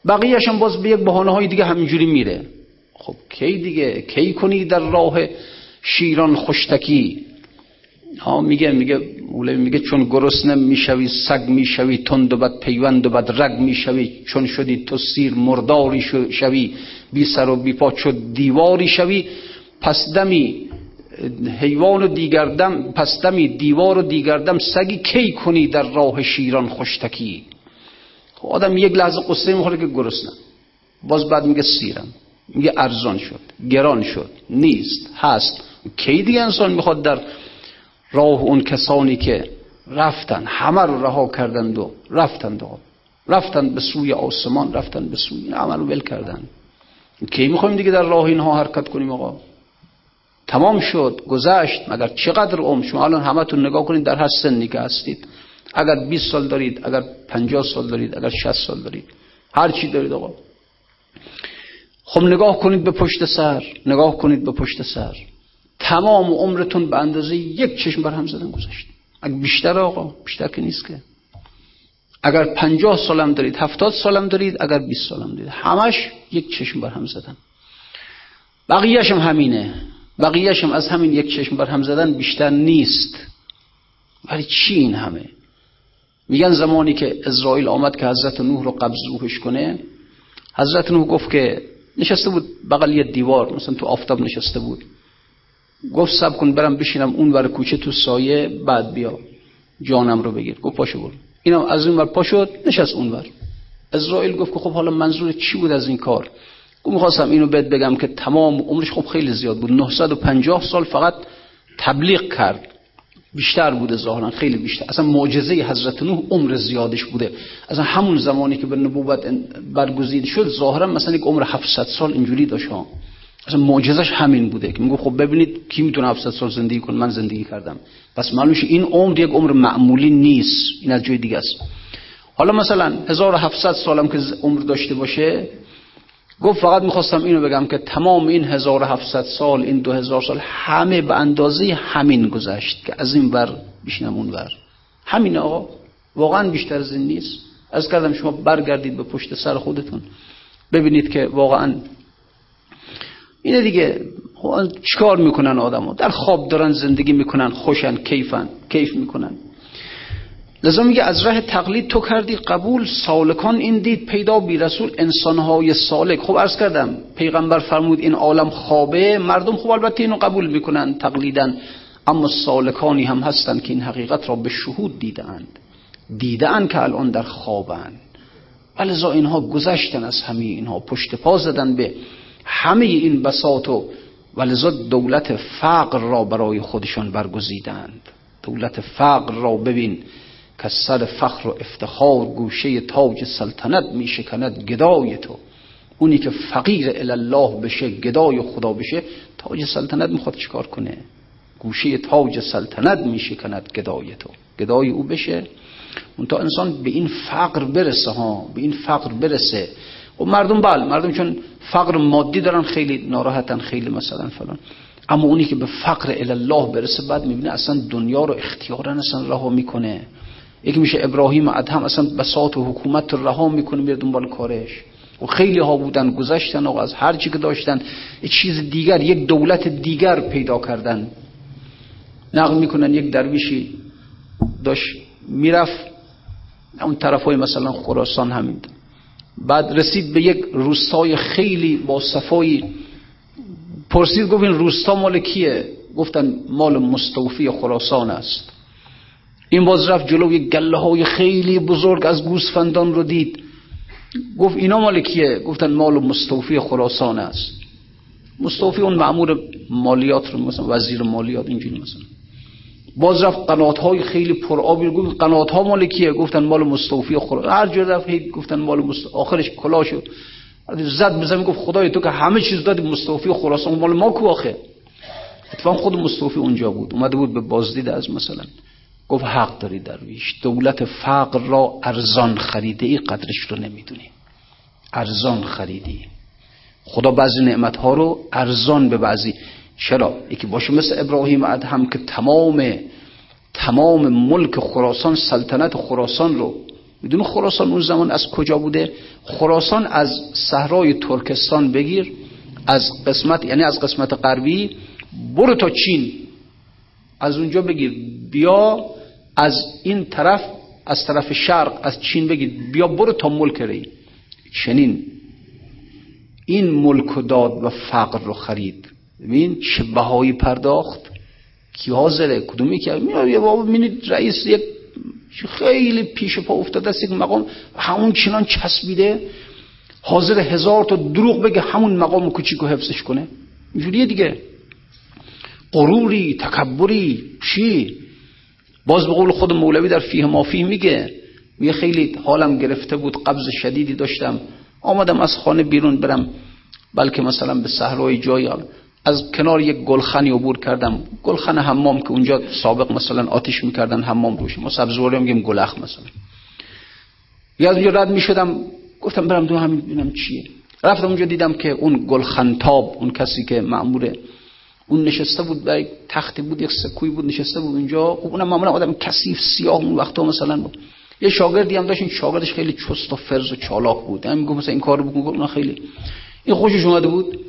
بقیهش هم باز به یک بحانه های دیگه همینجوری میره. خب کی دیگه؟ کی کنی در راه شیران خوشتکی؟ ها میگه میگه مولوی میگه چون گرسنه می‌شوی سگ می‌شوی تند و بد پیوند و بد رگ می‌شوی چون شدی تو سیر مرداری شوی بی سر و بی پا چو دیواری شوی پس دمی حیوان و دیگردم پس دمی دیوار و دیگردم سگی کی کنی در راه شیران خوشتکی؟ خب آدم یک لحظه قصه می‌خوره که گرسنه باز بعد میگه سیرم. میگه ارزان شد گران شد نیست هست. کی دیگه انسان می‌خواد در راه اون کسانی که رفتن همه رو رها کردند و رفتند و رفتن به سوی آسمان رفتن به سوی این عمل رو ول کردن کی می‌خوایم دیگه در راه اینها حرکت کنیم آقا؟ تمام شد گذشت. مگر چقدر عمر؟ شما الان همتون نگاه کنید در هر سنی که هستید. اگر 20 سال دارید اگر 50 سال دارید اگر 60 سال دارید. هر چی دارید آقا. خب نگاه کنید به پشت سر نگاه کنید به پشت سر. تمام عمرتون به اندازه یک چشم بر هم زدن گذشت. اگر بیشتر آقا بیشتر که نیست که. اگر پنجاه سالم دارید هفتاد سالم دارید اگر 20 سالم دارید. همش یک چشم بر هم زدن. بقیهش هم همینه. بقیهش هم از همین یک چشم بر هم زدن بیشتر نیست. ولی چی این همه؟ میگن زمانی که اسرائیل آمد که حضرت نوح رو قبض روحش کنه حضرت نوح گفت که نشسته بود بغل یه دیوار مثلا تو آفتاب نشسته بود. گفت سب کن برم بشینم اون ور کوچه تو سایه بعد بیا جانم رو بگیر. گفت پاشو برو. اینم از اون ور پاشد نشست اون ور. اسرائیل گفت که خب حالا منظور چی بود از این کار؟ گفت می‌خواستم اینو بهت بگم که تمام عمرش خب خیلی زیاد بود. 950 سال فقط تبلیغ کرد. بیشتر بوده ظاهرا خیلی بیشتر. اصلا معجزه حضرت نوح عمر زیادش بوده. اصلا همون زمانی که به نبوت برگزیده شد ظاهرا مثلا یک عمر 700 سال اینجوری داشت اصلا معجزش همین بوده که میگه خب ببینید کی می‌تونه 700 سال زندگی کنه؟ من زندگی کردم. پس معلومش این عمر یک عمر معمولی نیست. این از جای دیگه است. حالا مثلا 1700 سالم که عمر داشته باشه گفت فقط می‌خواستم اینو بگم که تمام این 1700 سال این 2000 سال همه به اندازه همین گذشت که از این ور بشینم اون ور. همین آقا. واقعا بیشتر از این نیست. از کردم شما برگردید به پشت سر خودتون. ببینید که واقعا اینه دیگه. خب چیکار می‌کنن آدمو؟ در خواب دارن زندگی می‌کنن خوشن کیفن کیف می‌کنن. لذا میگه از راه تقلید تو کردی قبول سالکان این دید پیدا بی رسول انسانهای سالک. خب عرض کردم پیغمبر فرمود این عالم خوابه مردم خب البته اینو قبول می‌کنن تقلیدن اما سالکانی هم هستند که این حقیقت را به شهود دیدند دیدند که الان در خوابند ولذا اینها گذشتن از همه اینها پشت پا زدن به همه این بساط و ولذا دولت فقر را برای خودشان برگزیدند. دولت فقر را ببین که سر فخر و افتخار گوشه تاج سلطنت می شکند گدای تو. اونی که فقیر الله بشه گدای خدا بشه تاج سلطنت می‌خواد چیکار کنه؟ گوشه تاج سلطنت می شکند گدای تو. گدای او بشه. اون تا انسان به این فقر برسه ها به این فقر برسه. و مردم بله مردم چون فقر مادی دارن خیلی ناراحتن خیلی مثلا فلان. اما اونی که به فقر الله برسه بعد می‌بینه اصلا دنیا رو اختیارا اصلا رها می‌کنه. یکی میشه ابراهیم ادهم اصلا بساط و حکومت رو رها می‌کنه میره دنبال کارش. و خیلی ها بودن گذشتن و از هر چی که داشتن یک چیز دیگر یک دولت دیگر پیدا کردن. نقل می‌کنن یک درویشی داشت می‌رفت. اون طرف های مثلا خراسان همین. بعد رسید به یک روستای خیلی با صفایی پرسید گفت این روستا مال کیه؟ گفتن مال مستوفی خراسان است. این باز رفت جلو یک گله های خیلی بزرگ از گوسفندان رو دید. گفت اینا مال کیه؟ گفتن مال مستوفی خراسان است. مستوفی اون معمور مالیات رو مثلا وزیر مالیات اینجوری مثلا. باز رفت قنات های خیلی پر آبی گفت قنات ها مال کیه گفتن مال مستوفی خراسان هر جور رفت گفتن مال مستوفی آخرش کلاشو زد بزن گفت خدای تو که همه چیز دادی مستوفی خراسان مال ما کو آخه؟ اتفاقا خود مستوفی اونجا بود اومده بود به بازدید از مثلا. گفت حق داری درویش دولت فقر را ارزان خریده ای قدرش رو نمی‌دونی. ارزان خریدی. خدا بعضی نعمت ها رو ارزان به بعضی. چرا؟ یکی باشه مثل ابراهیم ادهم که تمام تمام ملک خراسان سلطنت خراسان رو میدون خراسان اون زمان از کجا بوده؟ خراسان از صحرای ترکستان بگیر از قسمت یعنی از قسمت غربی برو تا چین. از اونجا بگیر. بیا از این طرف از طرف شرق از چین بگیر. بیا برو تا ملک ری. چنین. این ملک داد و فقر رو خرید. ببین چه بهایی پرداخت؟ کی حاضره؟ کدومی که یه بابا ببینید رئیس یک خیلی پیش پا افتاده است یک مقام همون چنان چسبیده. حاضر هزار تا دروغ بگه همون مقام کوچیک حفظش کنه. اینجوریه دیگه. غروری تکبری چی؟ باز به قول خود مولوی در فیه مافی میگه میگه خیلی حالم گرفته بود قبض شدیدی داشتم. آمدم از خانه بیرون برم بلکه مثلا به صحرای جایی از کنار یک گلخنی عبور کردم. گلخن حمام که اونجا سابق مثلا آتیش می‌کردن حمام روش. ما سبزواره میگیم گلخ مثلا. یا از اونجا رد می‌شدم گفتم برم دو همین ببینم چیه. رفتم اونجا دیدم که اون گلخنتاب اون کسی که معموره اون نشسته بود برای تختی بود یک سکوی بود نشسته بود اونجا. خب اونم معمولا آدم کثیف سیاه اون وقتا مثلا بود. یه شاگردی هم داشت این شاگردش خیلی چست و فرز و چالاک بود. هم می‌گفت مثلا این کارو بکن اون خیلی. این خوشش اومده بود.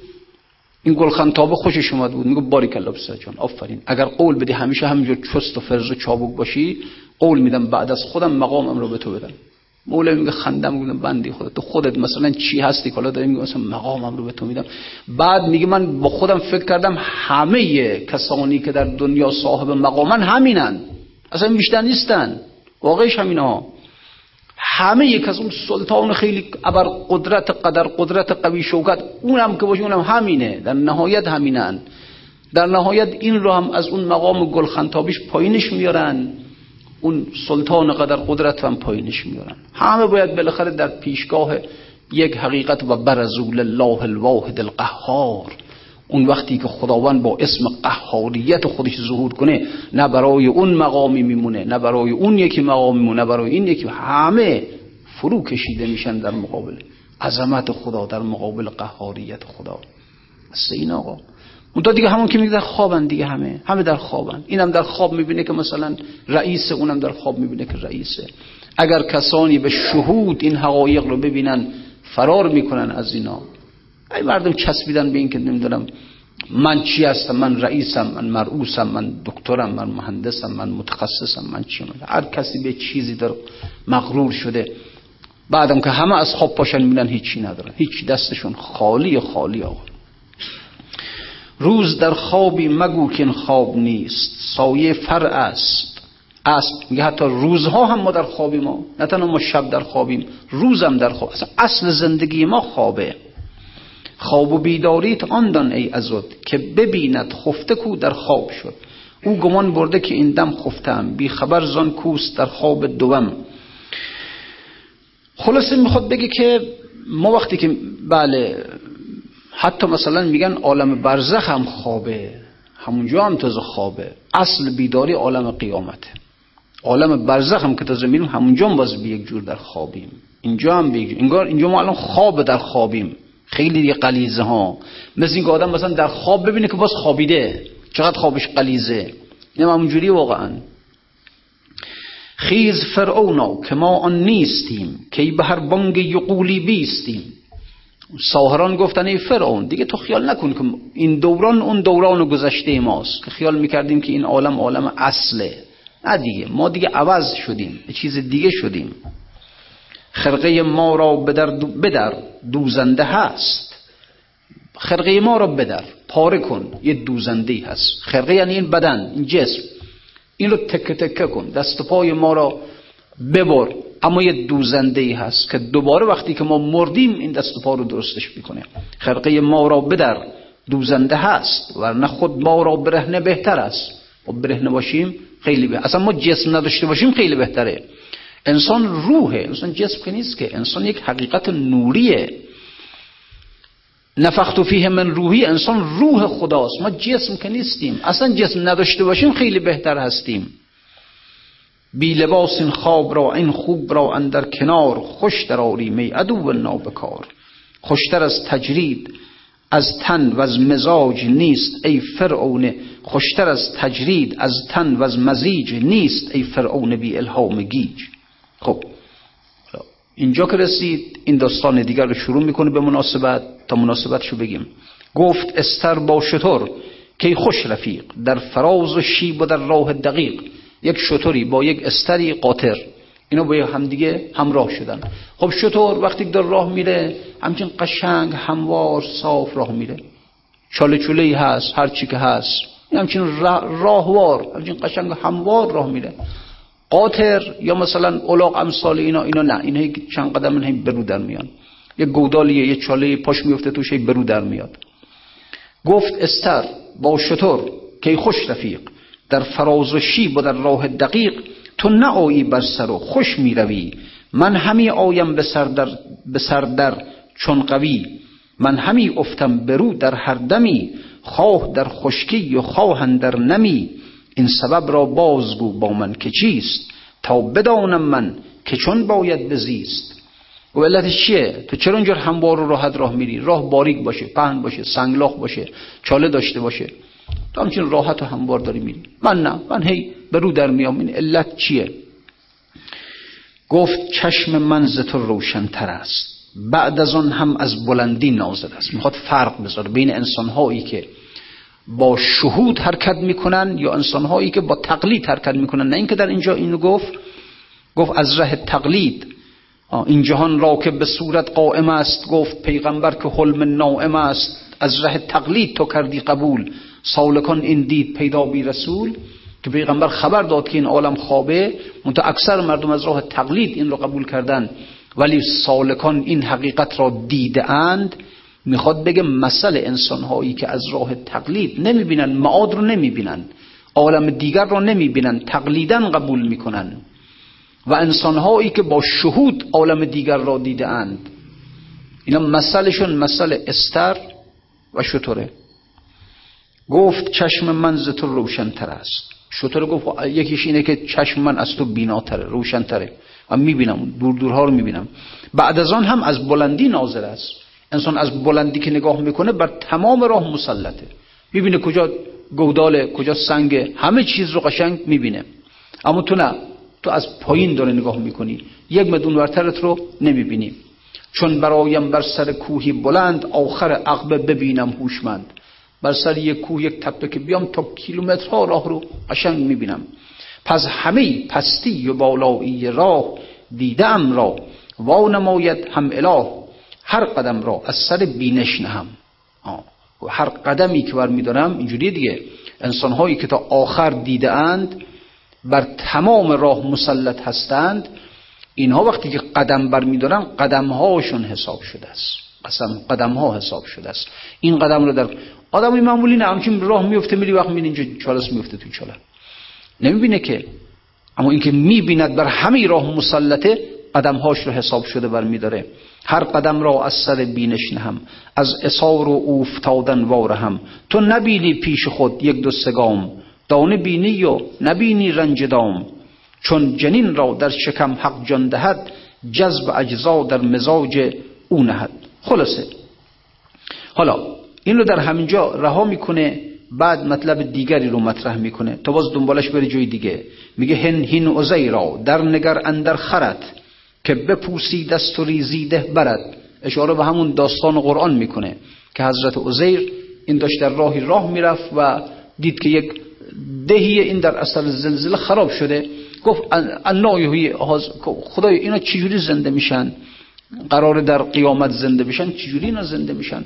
این گلخن تابه خوشش اومد بود. میگه باریک الله پسر جان آفرین. اگر قول بدی همیشه همینجور چست و فرز و چابک باشی قول میدم بعد از خودم مقامم رو به تو بدم. مولوی میگه خندم میگه بندی خودت. تو خودت مثلا چی هستی؟ حالا داری میگه مثلا مقامم رو به تو میدم. بعد میگه من با خودم فکر کردم همه کسانی که در دنیا صاحب مقامن همینن. اصلا بیشتر نیستن. واقعش همینا همه یک از اون سلطان خیلی ابر قدرت قدر قدرت قوی شوکت اونم که باشه اونم همینه در نهایت همینن. در نهایت این رو هم از اون مقام گلخنتابیش پایینش میارن اون سلطان قدر قدرت هم پایینش میارن. همه باید بالاخره در پیشگاه یک حقیقت و برزول الله الواحد القهار. اون وقتی که خداوند با اسم قهاریت خودش ظهور کنه نه برای اون مقامی میمونه نه برای اون یکی مقامی میمونه نه برای این یکی همه فرو کشیده میشن در مقابل. عظمت خدا در مقابل قهاریت خدا. مثل این آقا. اون دیگه همون که میگه در خوابن دیگه همه. همه در خوابن. اینم در خواب می‌بینه که مثلا رئیس اونم در خواب می‌بینه که رئیسه. اگر کسانی به شهود این حقایق رو ببینن فرار می‌کنن از اینا. ای مردم چسبیدن به این که نمی‌دونم من چی هستم من رئیسم من مرعوسم من دکترم من مهندسم من متخصصم من چی هر کسی به چیزی در مغرور شده. بعدم که همه از خواب پاشن می‌بینن هیچی ندارن. هیچ دستشون خالی خالی آقا. روز در خوابی مگو که این خواب نیست. سایه فر است. است میگه حتی روزها هم ما در خوابیم ما نه تنها ما شب در خوابیم روزم در خواب. اصل زندگی ما خوابه. خواب و بیداریت آن دان ای ازد که ببیند خفته کو در خواب شد. او گمان برده که این دم خفتم بی خبر زان کوست در خواب دوم. خلاصه می‌خواد بگه که ما وقتی که بله حتی مثلا میگن عالم برزخ هم خوابه. همونجا هم تازه خوابه. اصل بیداری عالم قیامته. عالم برزخ هم که تازه میریم همونجا هم باز به یک جور در خوابیم. اینجا هم به اینجا ما الان خواب در خوابیم. خیلی دیگه قلیزه ها مثل این آدم مثلا در خواب ببینه که باز خوابیده. چقدر خوابش قلیزه. این همونجوری واقعا. خیز فرعونا که ما آن نیستیم. که به هر بانگ یقولی بیستیم. ساهران گفتن ای فرعون دیگه تو خیال نکن که این دوران اون دوران گذشته ماست. که خیال می‌کردیم که این عالم عالم اصله. نه دیگه ما دیگه عوض شدیم. چیز دیگه شدیم. خرقه ما را بدر, بدر دوزنده هست. خرقه ما را بدر پاره کن یه دوزنده هست. خرقه یعنی این بدن این جسم. این رو تکه تکه کن دست پای ما را ببر. اما یه دوزنده ای هست که دوباره وقتی که ما مردیم این دست پا رو درستش می‌کنه. خرقه ما را بدر دوزنده هست ورنه خود ما را برهنه بهتر است. و برهنه باشیم خیلی بهتر اصلا ما جسم نداشته باشیم خیلی بهتره. انسان روحه. انسان جسم که نیست که. انسان یک حقیقت نوریه. نفخت فیه من روحی. انسان روح خداست. ما جسم که نیستیم. اصلا جسم نداشته باشیم خیلی بهتر هستیم. بی لباس این خواب را این خوب را اندر کنار خوش در می عدو نابکار. خوشتر از تجرید از تن و از مزاج نیست. ای فرعون خوشتر از تجرید از تن و از مزیج نیست. ای فرعون بی الهام گیج. خب. اینجا که رسید این داستان دیگر رو شروع می‌کنه به مناسبت تا مناسبتشو بگیم. گفت استر با شطور که خوش رفیق در فراز و شیب و در راه دقیق. یک شطوری با یک استری قاطر. اینا با همدیگه همراه شدن. خب شطور وقتی در راه میره همچین قشنگ هموار صاف راه میره. چاله چوله هست هر چی که هست. همچین راهوار همچین قشنگ هموار راه میره. قاطر یا مثلا اولاق امثال اینا اینا نه اینا چند قدم این برو در میان یه گودالیه یه چاله پاش میفته توش برو در میاد گفت استر با شطور که خوش رفیق در فراز و شیب و در راه دقیق تو نه آیی بر سر و خوش می روی من همی آیم به سردر, به سردر چون قوی من همی افتم برو در هر دمی خواه در خشکی و خواه در نمی این سبب را بازگو با من که چیست؟ تا بدانم من که چون باید بزیست. و علتش چیه؟ تو چرا اونجا هموار و راحت راه میری؟ راه باریک باشه پهن باشه سنگلاخ باشه چاله داشته باشه. تو همچین راحت و هموار داری میری. من نه من هی برو در میام. این علت چیه؟ گفت چشم من ز تو روشنتر است. بعد از آن هم از بلندی نازل است. می‌خواد فرق بذاره بین انسان هایی که با شهود حرکت می‌کنن یا انسان هایی که با تقلید حرکت می‌کنن. نه اینکه در اینجا اینو گفت گفت از ره تقلید. این جهان را که به صورت قائم است گفت پیغمبر که حلم نائم است. از ره تقلید تو کردی قبول. سالکان این دید پیدا بی رسول. که پیغمبر خبر داد که این عالم خوابه. منتها اکثر مردم از راه تقلید این رو قبول کردن ولی سالکان این حقیقت را دیده اند. می‌خواد بگه مسئله انسان هایی که از راه تقلید نمی‌بینن معاد رو نمی‌بینن عالم دیگر رو نمی‌بینن تقلیدن قبول می‌کنن. و انسان هایی که با شهود عالم دیگر را دیده اند. اینا مسئلهشون مسئله استر و شطوره. گفت چشم من ز تو روشنتر است. شطور گفت یکیش اینه که چشم من از تو بیناتره روشنتره. و می‌بینم دور دورها رو می‌بینم. بعد از آن هم از بلندی ناظر است. انسان از بلندی که نگاه می‌کنه بر تمام راه مسلطه. می‌بینه کجا گوداله کجا سنگ همه چیز رو قشنگ می‌بینه. اما تو نه تو از پایین داره نگاه می‌کنی. یک مدون ورترت رو نمی‌بینی. چون برایم بر سر کوهی بلند آخر عقبه ببینم هوشمند. بر سر یک کوه یک تپه که بیام تا کیلومترها راه رو قشنگ می‌بینم. پس همه پستی و بالایی راه دیدم را. وانماید هم اله. هر قدم را از سر بینش نهم. هر قدمی که بر میدارم اینجوری دیگه. انسان هایی که تا آخر دیده اند بر تمام راه مسلط هستند اینها وقتی که قدم بر میدارن قدم هاشون حساب شده است. قسم قدم ها حساب شده است. این قدم رو در آدمی معمولی نه همچین راه میفته میری وقت می‌بینی اینجا چالس میفته تو چاله. نمی‌بینه که. اما اینکه می‌بیند بر همه راه مسلطه قدم هاش رو حساب شده بر میداره. هر قدم را از سر بینش نهم از اصار و اوفتادن هم تو نبینی پیش خود یک دو سگام دانه بینی و نبینی رنج دام. چون جنین را در شکم حق جان دهد جذب اجزا در مزاج او نهد. خلاصه. حالا این رو در همینجا رها می‌کنه بعد مطلب دیگری رو مطرح می‌کنه. تا باز دنبالش بره جای دیگه. میگه هن هین را در نگر اندر خرد. که بپوسی دست و ریزیده برد. اشاره به همون داستان قرآن می‌کنه که حضرت عزیر این داشت در راهی راه می‌رفت و دید که یک دهی این در اثر زلزله خراب شده. گفت خدای اینا چجوری زنده میشن؟ قرار در قیامت زنده بشن چجوری اینا زنده میشن؟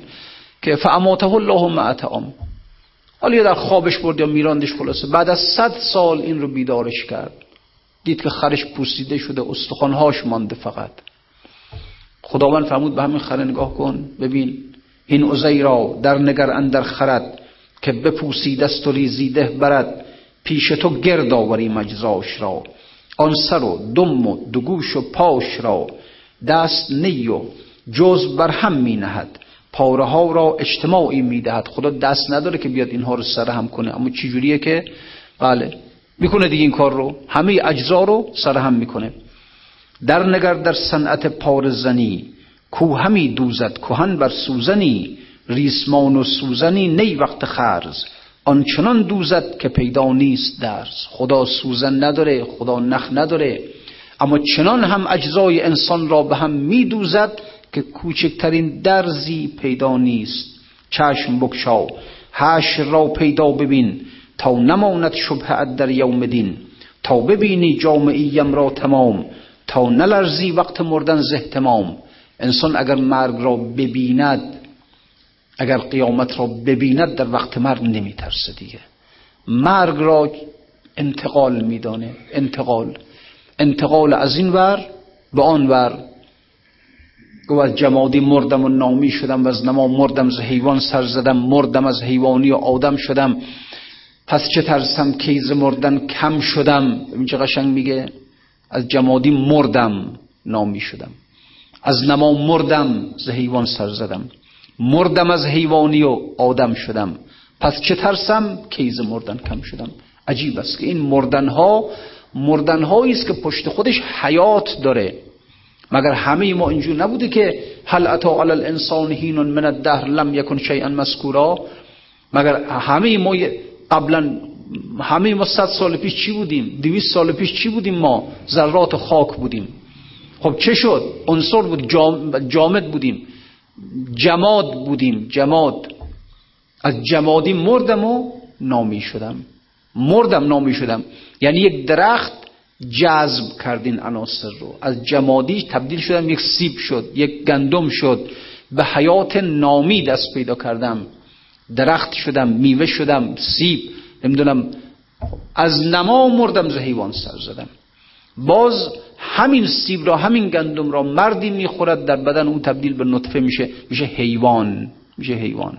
که فعماته الله معتعام حالا در خوابش برد یا میراندش خلاصه. بعد از صد سال این رو بیدارش کرد. دید که خرش پوسیده شده استخوانهاش مانده فقط. خداوند فرمود به همین خره نگاه کن ببین این را در نگر اندر خرد که بپوسیده است و ریزیده برد پیش تو گرد آوری مجزاش را. آن سر و دم و دگوش و پاش را دست نی و جز بر هم می نهد. پاره ها را اجتماعی می دهد. خدا دست نداره که بیاد اینها رو سر هم کنه. اما چی جوریه که؟ بله. می‌کنه دیگه این کار رو. همه اجزا رو سر هم می‌کنه. در نگر در صنعت پارزنی کو همی دوزد کهن بر سوزنی ریسمان و سوزنی نی وقت خرز. آنچنان دوزد که پیدا نیست درس خدا سوزن نداره خدا نخ نداره. اما چنان هم اجزای انسان را به هم میدوزد که کوچکترین درزی پیدا نیست. چشم بکشا هش را پیدا ببین. تا نماند شبه در یوم دین. تا ببینی جامعیم را تمام. تا نلرزی وقت مردن زهتمام انسان اگر مرگ را ببیند اگر قیامت را ببیند در وقت مرگ نمیترسه دیگه. مرگ را انتقال میدانه. انتقال. انتقال از این ور به آن ور. گو از جمادی مردم و نامی شدم و از نما مردم از حیوان سر زدم مردم از حیوانی و آدم شدم. پس چه ترسم کیز مردن کم شدم؟ این چه قشنگ میگه. از جمادی مردم نامی شدم. از نما مردم ز حیوان سر زدم. مردم از حیوانی و آدم شدم. پس چه ترسم کیز مردن کم شدم. عجیب است که این مردن ها مردن است که پشت خودش حیات داره. مگر همه ما اینجور نبوده که هل اتا علی الانسان هین من الدهر لم یکن شیئا مذکورا؟ مگر همه ما قبلا همه ما صد سال پیش چی بودیم؟ دویست سال پیش چی بودیم ما؟ ذرات خاک بودیم. خب چه شد؟ عنصر بود جامد بودیم. جماد بودیم جماد. از جمادی مردم و نامی شدم. مردم نامی شدم. یعنی یک درخت جذب کردین عناصر رو. از جمادی تبدیل شدم یک سیب شد یک گندم شد. به حیات نامی دست پیدا کردم. درخت شدم میوه شدم سیب نمی‌دونم. از نما مردم ز حیوان سر زدم. باز همین سیب را همین گندم را مردی می‌خورد در بدن اون تبدیل به نطفه میشه میشه حیوان میشه حیوان.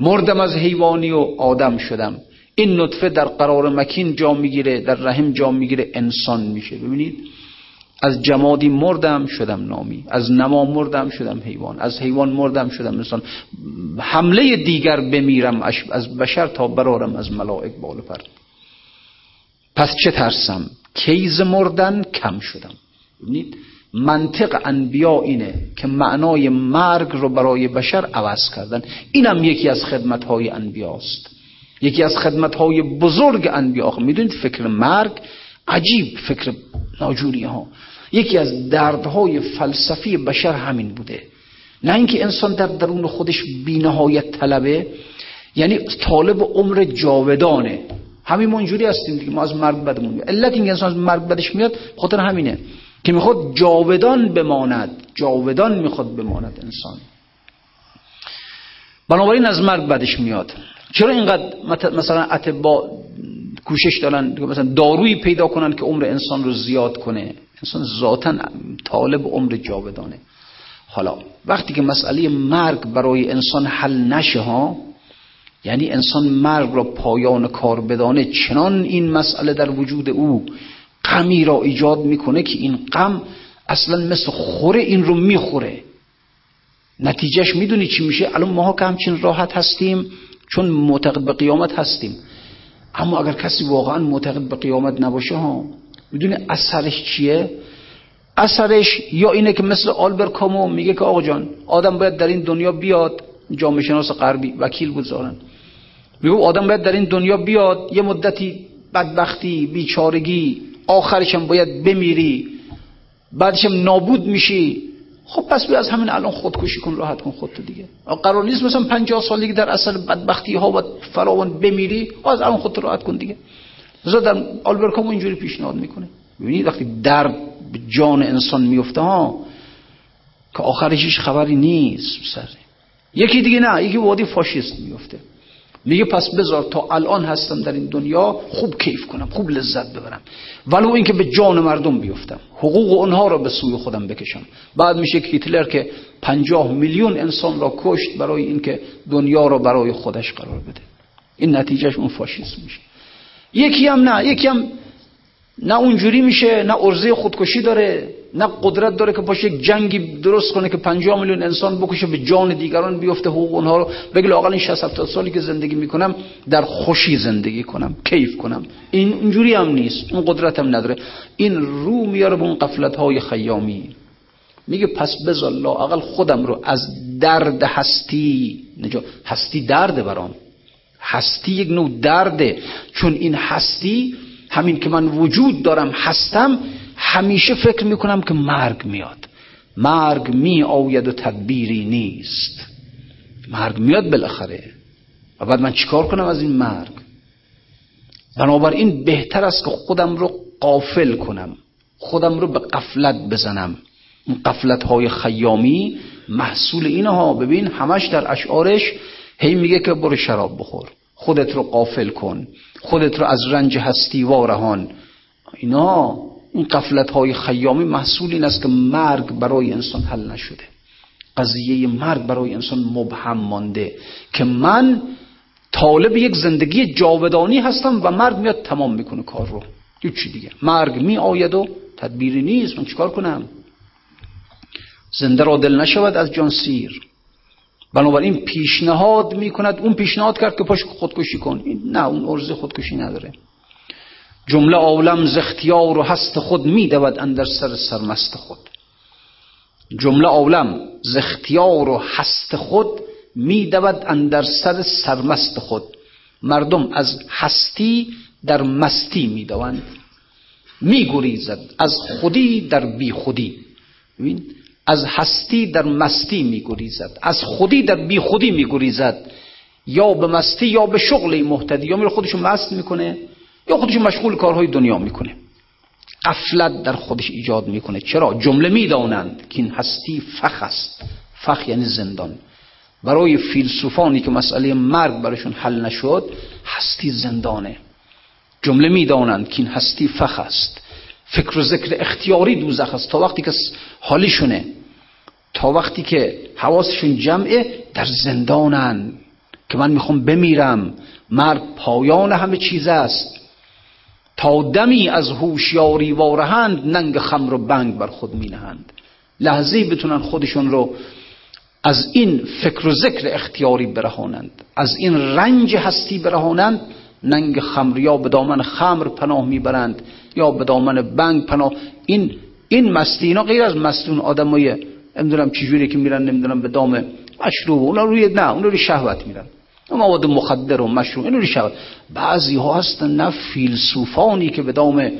مردم از حیوانی و آدم شدم. این نطفه در قرار مکین جا می‌گیره در رحم جا می‌گیره انسان میشه. ببینید؟ از جمادی مردم شدم نامی از نما مردم شدم حیوان از حیوان مردم شدم انسان حمله دیگر بمیرم از بشر تا برارم از ملائک بالا پر پس چه ترسم؟ کیز مردن کم شدم. ببینید منطق انبیا اینه که معنای مرگ رو برای بشر عوض کردن. اینم یکی از خدمتهای انبیاست. یکی از خدمتهای بزرگ انبیا. می‌دونید فکر مرگ عجیب فکر ناجوری ها یکی از دردهای فلسفی بشر همین بوده. نه اینکه انسان در درون خودش بینهایت طلبه یعنی طالب عمر جاودانه. همین ما اینجوری هستیم دیگه ما از مرگ بدمون میاد علت اینکه انسان از مرگ بدش میاد خاطر همینه که می‌خواد جاودان بماند. جاودان می‌خواد بماند انسان. بنابراین از مرگ بدش میاد. چرا اینقدر مثلا اتبا کوشش دارن مثلا دارویی پیدا کنن که عمر انسان رو زیاد کنه؟ انسان ذاتا طالب عمر جاودانه. حالا وقتی که مسئله مرگ برای انسان حل نشه ها یعنی انسان مرگ را پایان کار بدانه چنان این مسئله در وجود او غمی را ایجاد می‌کنه که این غم اصلا مثل خوره این رو می‌خوره. نتیجهش می‌دونی چی میشه؟ الان ماها که همچین راحت هستیم چون معتقد به قیامت هستیم. اما اگر کسی واقعا معتقد به قیامت نباشه ها می‌دونی اثرش چیه؟ اثرش یا اینه که مثل آلبر کامو میگه که آقا جان آدم باید در این دنیا بیاد جامعه شناس غربی وکیل بود زارن میگه آدم باید در این دنیا بیاد یه مدتی بدبختی بیچارگی آخرش هم باید بمیری بعدش هم نابود میشی. خب پس بیا از همین الان خودکشی کن راحت کن خودت دیگه. قرار نیست مثلا 50 سالگی در اثر بدبختی ها و فراوان بمیری از الان خودت راحت کن دیگه. مثلا در آلبرت کامو اینجوری پیشنهاد می‌کنه. ببینید وقتی درد جان انسان میفته ها که آخرش هیچ خبری نیست سر. یکی دیگه نه یکی وادی فاشیست میفته میگه پس بذار تا الان هستم در این دنیا خوب کیف کنم خوب لذت ببرم. ولو اینکه به جان مردم بیفتم. حقوق اونها را به سوی خودم بکشم. بعد میشه که هیتلر که پنجاه میلیون انسان را کشت برای اینکه دنیا را برای خودش قرار بده. این نتیجهش اون فاشیسم میشه. یکی هم نه یکی هم نه اونجوری میشه نه ارزه خودکشی داره نه قدرت داره که باشه جنگی درست کنه که 50 میلیون انسان بکشه به جان دیگران بیفته حقوق اونها رو. بگه لاقل این 60 70 سالی که زندگی می‌کنم در خوشی زندگی کنم کیف کنم. این اونجوری هم نیست اون قدرت هم نداره. این رو میاره به اون قفلت های خیامی. میگه پس بذار لاقل خودم رو از درد هستی نجا هستی درده برام. هستی یک نوع درده. چون این هستی همین که من وجود دارم هستم همیشه فکر می‌کنم که مرگ میاد. مرگ می آید و تدبیری نیست. مرگ میاد بالاخره. و بعد من چیکار کنم از این مرگ؟ بنابراین بهتر است که خودم رو قافل کنم. خودم رو به قفلت بزنم. این قفلت های خیامی محصول اینها. ببین همش در اشعارش هی میگه که برو شراب بخور. خودت رو قافل کن. خودت رو از رنج هستی وارهان. اینا این قفلت های خیامی محصول این است که مرگ برای انسان حل نشده. قضیه مرگ برای انسان مبهم مانده که من طالب یک زندگی جاودانی هستم و مرگ میاد تمام می‌کنه کار رو. چی دیگه؟ مرگ می آید و تدبیری نیست. من چیکار کنم؟ زنده را دل نشود از جان سیر. بنابراین پیشنهاد می‌کند اون پیشنهاد کرد که پاش خودکشی کن. نه اون ارزه خودکشی نداره. جمله عالم ز اختیار و هست خود میدود اندر سر سرمست خود. جمله عالم ز اختیار و هست خود میدود اندر سر سرمست خود. مردم از هستی در مستی می‌دوند. میگریزد از خودی در بی خودی ببین از هستی در مستی میگریزد. از خودی در بی خودی میگریزد. یا به مستی یا به شغل محتدی. یا میره خودشو مست می‌کنه یا خودش مشغول کارهای دنیا می‌کنه. قفلت در خودش ایجاد می‌کنه. چرا؟ جمله می‌دانند که این هستی فخ است. فخ یعنی زندان. برای فیلسوفانی که مسئله مرگ براشون حل نشد هستی زندانه. جمله می‌دانند که این هستی فخ است. فکر و ذکر اختیاری دوزخ است. تا وقتی که حالیشونه تا وقتی که حواسشون جمعه در زندانن که من می‌خوام بمیرم مرگ پایان همه چیز است. تا دمی از هوشیاری وارهند ننگ خمر و بنگ بر خود می نهند لحظه بتونن خودشون رو از این فکر و ذکر اختیاری برهانند. از این رنج هستی برهانند ننگ خمر یا به دامن خمر پناه می‌برند. یا به دامن بنگ پناه. این این مستی اینا غیر از مستون آدمای نمی‌دونم چجوری که میرن نمی‌دونم به دام مشروب اونا روی نه اونا روی شهوت میرن. مواد مخدر و مشروب اینو شود بعضی ها هستن نه فیلسوفانی که به دام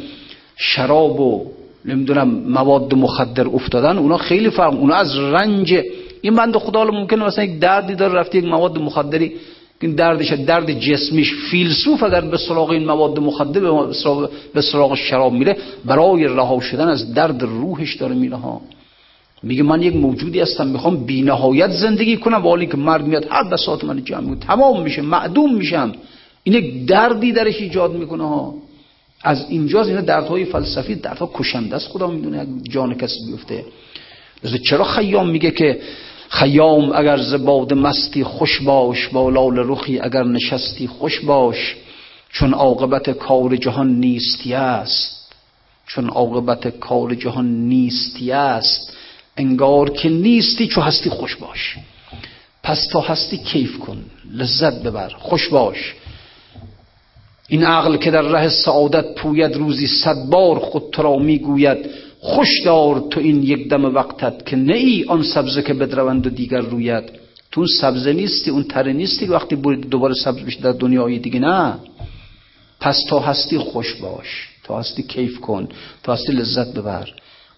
شراب و نمی‌دونم مواد مخدر افتادن اونا خیلی فرق. اونا از رنج این بند خدا ممکنه مثلا یک دردی داره رفته یک مواد مخدری این دردش درد جسمیش فیلسوف اگر به سراغ این مواد مخدر به سراغ شراب میره برای رها شدن از درد روحش داره میره ها. میگه من یک موجودی هستم می‌خوام بینهایت زندگی کنم. حالی که مرگ میاد هر بساط من جمع بود تمام میشه معدوم میشم. این یک دردی درش ایجاد می‌کنه ها. از اینجاست اینا دردهای فلسفی دردها کشنده است. خدا می‌دونه جان کسی بیفته. چرا خیام میگه که خیام اگر زباد مستی خوش باش با لال رخی اگر نشستی خوش باش چون عاقبت کار جهان نیستی است چون عاقبت کار جهان نیستی است. انگار که نیستی چو هستی خوش باش پس تا هستی کیف کن لذت ببر خوش باش. این عقل که در ره سعادت پوید روزی صد بار خود تو را می‌گوید خوش دار تو این یک دم وقتت که نه ای آن سبزه که بدروند و دیگر روید تو سبزه نیستی اون تره نیستی وقتی برید دوباره سبز بشی در دنیای دیگه نه. پس تا هستی خوش باش تا هستی کیف کن تا هستی لذت ببر.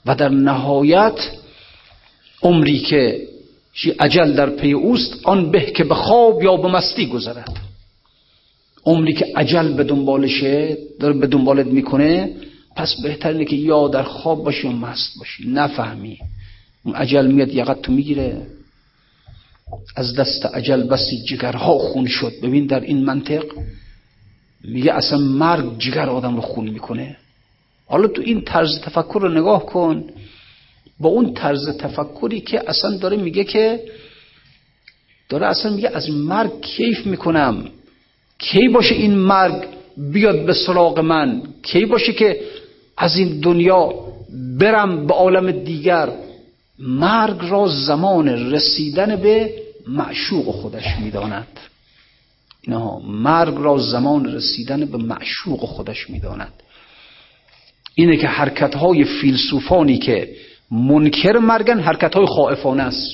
و در نهایت عمری که عجل در پی اوست آن به که به خواب یا به مستی گذرد. عمری که عجل به دنبالشه داره به دنبالت می‌کنه پس بهتر که یا در خواب باشی یا مست باشی. نفهمی. اون عجل میاد یقت تو می‌گیره. از دست عجل بسی جگرها خون شد. ببین در این منطق میگه اصلا مرگ جگر آدم رو خون می‌کنه. حالا تو این طرز تفکر رو نگاه کن. با اون طرز تفکری که اصلا داره میگه که داره اصلا میگه از مرگ کیف می‌کنم. کی باشه این مرگ بیاد به سراغ من؟ کی باشه که از این دنیا برم به عالم دیگر. مرگ را زمان رسیدن به معشوق خودش می‌داند. نه مرگ را زمان رسیدن به معشوق خودش می‌داند. اینه که حرکت های فیلسوفانی که منکر مرگن حرکت های خائفانه است.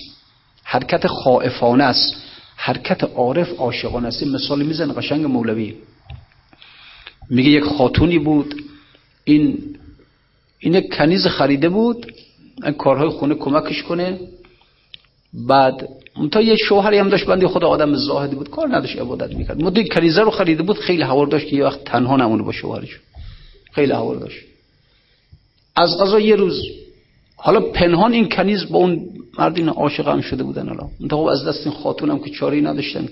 حرکت خائفانه است. حرکت عارف عاشقانه است. مثال میزن قشنگ مولوی. میگه یک خاتونی بود. این این کنیز خریده بود این کارهای خونه کمکش کنه. بعد تا یه شوهری هم داشت بندی خدا آدم زاهدی بود کار نداشت عبادت می‌کرد. مدی کنیزه رو خریده بود خیلی حوار داشت که یه وقت تنها نمونه با شوهرش. خیلی حوار داشت. از قضا یه روز حالا پنهان این کنیز با اون مرد این عاشق هم شده بودن حالا. خب از دست این خاتون هم که چاری نداشتن.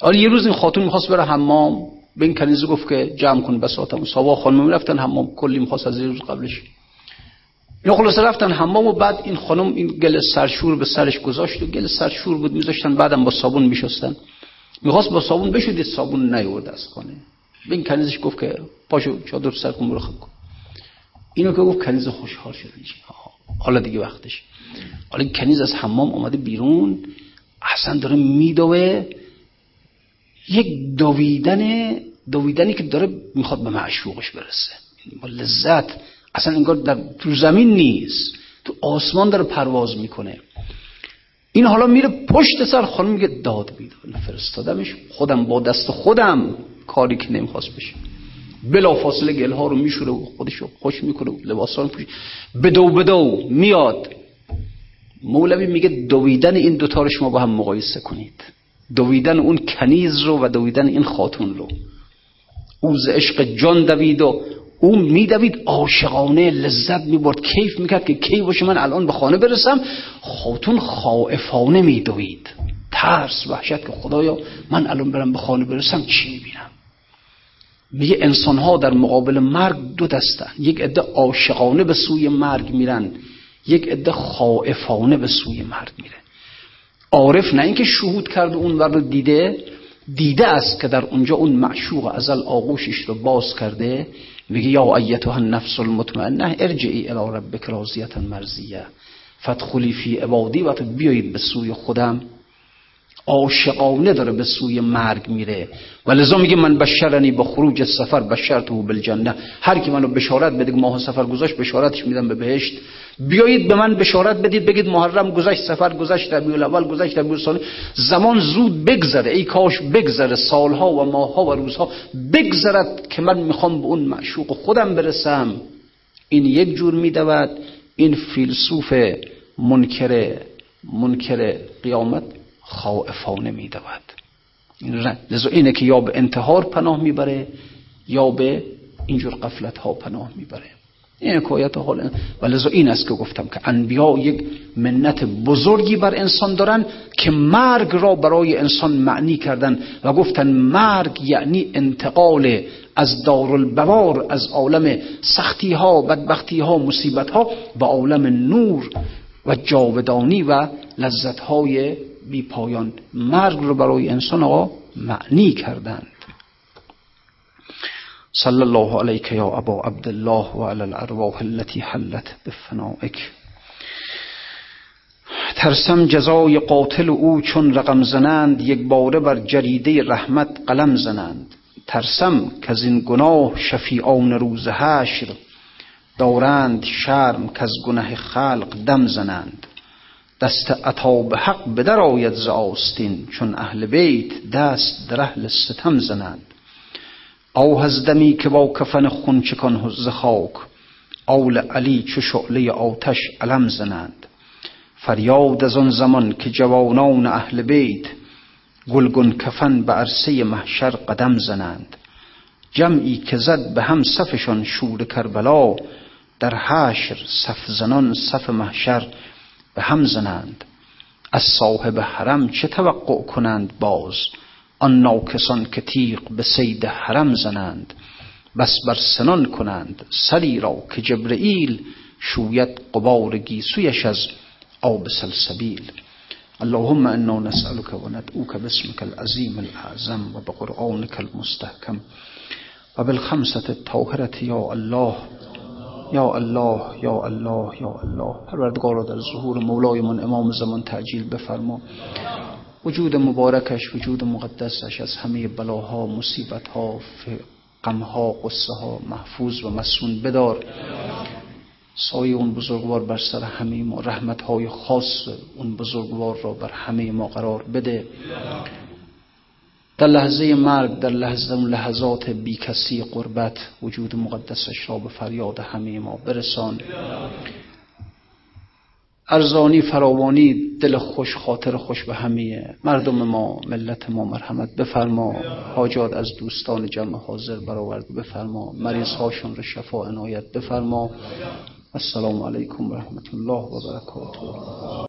حالا یه روز این خاتون می‌خواست بره حمام. به این کنیز گفت که جمع کن بساتم سوا خانم می‌رفتن حمام کلی می‌خواست از روز قبلش. اینا خلاصه رفتن حمام و بعد این خانم این گل سرشور به سرش گذاشت و گل سرشور بود میذاشتن بعدم با صابون میشستن. می‌خواست با صابون بشودید صابون نیورد از خانه. به این کنیزش گفت که پاشو چادر سر کن برو خب اینو که گفت کنیز خوشحال شد حالا دیگه وقتش حالا کنیز از حمام اومده بیرون. اصلا داره میدوه. یک دویدن دویدنی که داره می‌خواد به معشوقش برسه. با لذت. اصلا انگار در تو زمین نیست. تو آسمان داره پرواز می‌کنه. این حالا میره پشت سر خانم میگه داد بیدار فرستادمش. خودم با دست خودم. کاری که نمی‌خواست بشه. بلا فاصله گل ها رو میشوره و خودش رو خوش می‌کنه و لباس رو پوشه بدو بدو. میاد. مولوی میگه دویدن این دوتا رو شما با هم مقایسه کنید. دویدن اون کنیز رو و دویدن این خاتون رو. او ز عشق جان دوید و او میدوید عاشقانه لذت می‌برد. کیف می‌کرد که کی باشه من الان به خانه برسم؟ خاتون خائفانه میدوید. ترس وحشت که خدایا من الان برم به خانه برسم چی می‌بینم؟ میگه انسان ها در مقابل مرگ دو دستن. یک عده عاشقانه به سوی مرگ میرن یک عده خائفانه به سوی مرگ میره عارف نه اینکه شهود کرده اون ور دیده دیده است که در اونجا اون معشوق ازل آغوشش رو باز کرده میگه یا ایتها النفس المطمئنه ارجعی الی ربک راضیه مرضیه فدخلی فی عبادی و بیایید به سوی خودم. عاشقانه داره به سوی مرگ میره. و لذا میگه من بشرنی با خروج سفر بشرته بالجنه. هر کی منو بشارت بده ماه سفر گذاشت بشارتش میدم به بهشت. بیایید به من بشارت بدید بگید محرم گذشت سفر گذشت ربیع الاول گذشت ربیع الثانی. زمان زود بگذره. ای کاش بگذره سالها و ماهها و روزها. بگذرد که من می‌خوام به اون معشوق خودم برسم. این یک جور میدود. این فیلسوف منکر منکر قیامت. خائفانه میدود. لذا اینه که یا به انتحار پناه می‌بره یا به اینجور قفلت ها پناه می‌بره. این حکایت حال ولذا این است که گفتم که انبیا یک منت بزرگی بر انسان دارن که مرگ را برای انسان معنی کردن و گفتن مرگ یعنی انتقال از دارالبوار از عالم سختی ها بدبختی ها مصیبت ها به عالم نور و جاودانی و لذت های بی پایان مرگ را برای انسان آقا معنی کردند. صلی الله علیک یا ابا عبدالله و علی الارواح التي حلت بفنائک. ترسم جزای قاتل او چون رقم زنند یک باره بر جریده رحمت قلم زنند. ترسم که از این گناه شفیعان روز حشر دارند شرم که از گناه خلق دم زنند. دست عطا به حق بدر آید ز آستین چون اهل بیت دست در اهل ستم زنند. آه از دمی که با کفن خون چکان ز خاک آول علی چو شعله آتش علم زنند. فریاد از آن زمان که جوانان اهل بیت گلگون کفن به عرصه محشر قدم زنند. جمعی که زد به هم صفشان شور کربلا در حشر صف زنان صف محشر به هم زنند. از صاحب حرم چه توقع کنند باز؟ آن ناکسان که تیغ به سید حرم زنند. بس بر سنان کنند. سری را که جبرئیل شوید قبار گیسویش از آب سلسبیل. اللهم انا نسألك وندعوك باسمك العظيم الاعظم وبقرآنك المستحكم وبالخمسة الطاهرة یا الله یا الله یا الله یا الله. پروردگار را در ظهور مولایمان امام زمان تعجیل بفرما. وجود مبارکش وجود مقدسش از همه بلاها مصیبتها غمها قصه ها محفوظ و مسون بدار. سایه اون بزرگوار بر سر همه ما رحمت های خاص اون بزرگوار را بر همه ما قرار بده. در لحظه مرگ در لحظه لحظات بی کسی قربت وجود مقدسش را به فریاد همه ما برسان. ارزانی فراوانی دل خوش خاطر خوش به همه مردم ما ملت ما مرحمت بفرما. حاجات از دوستان جمع حاضر برآورد بفرما. مریض هاشون را شفا عنایت بفرما. السلام علیکم و رحمت الله و برکاته.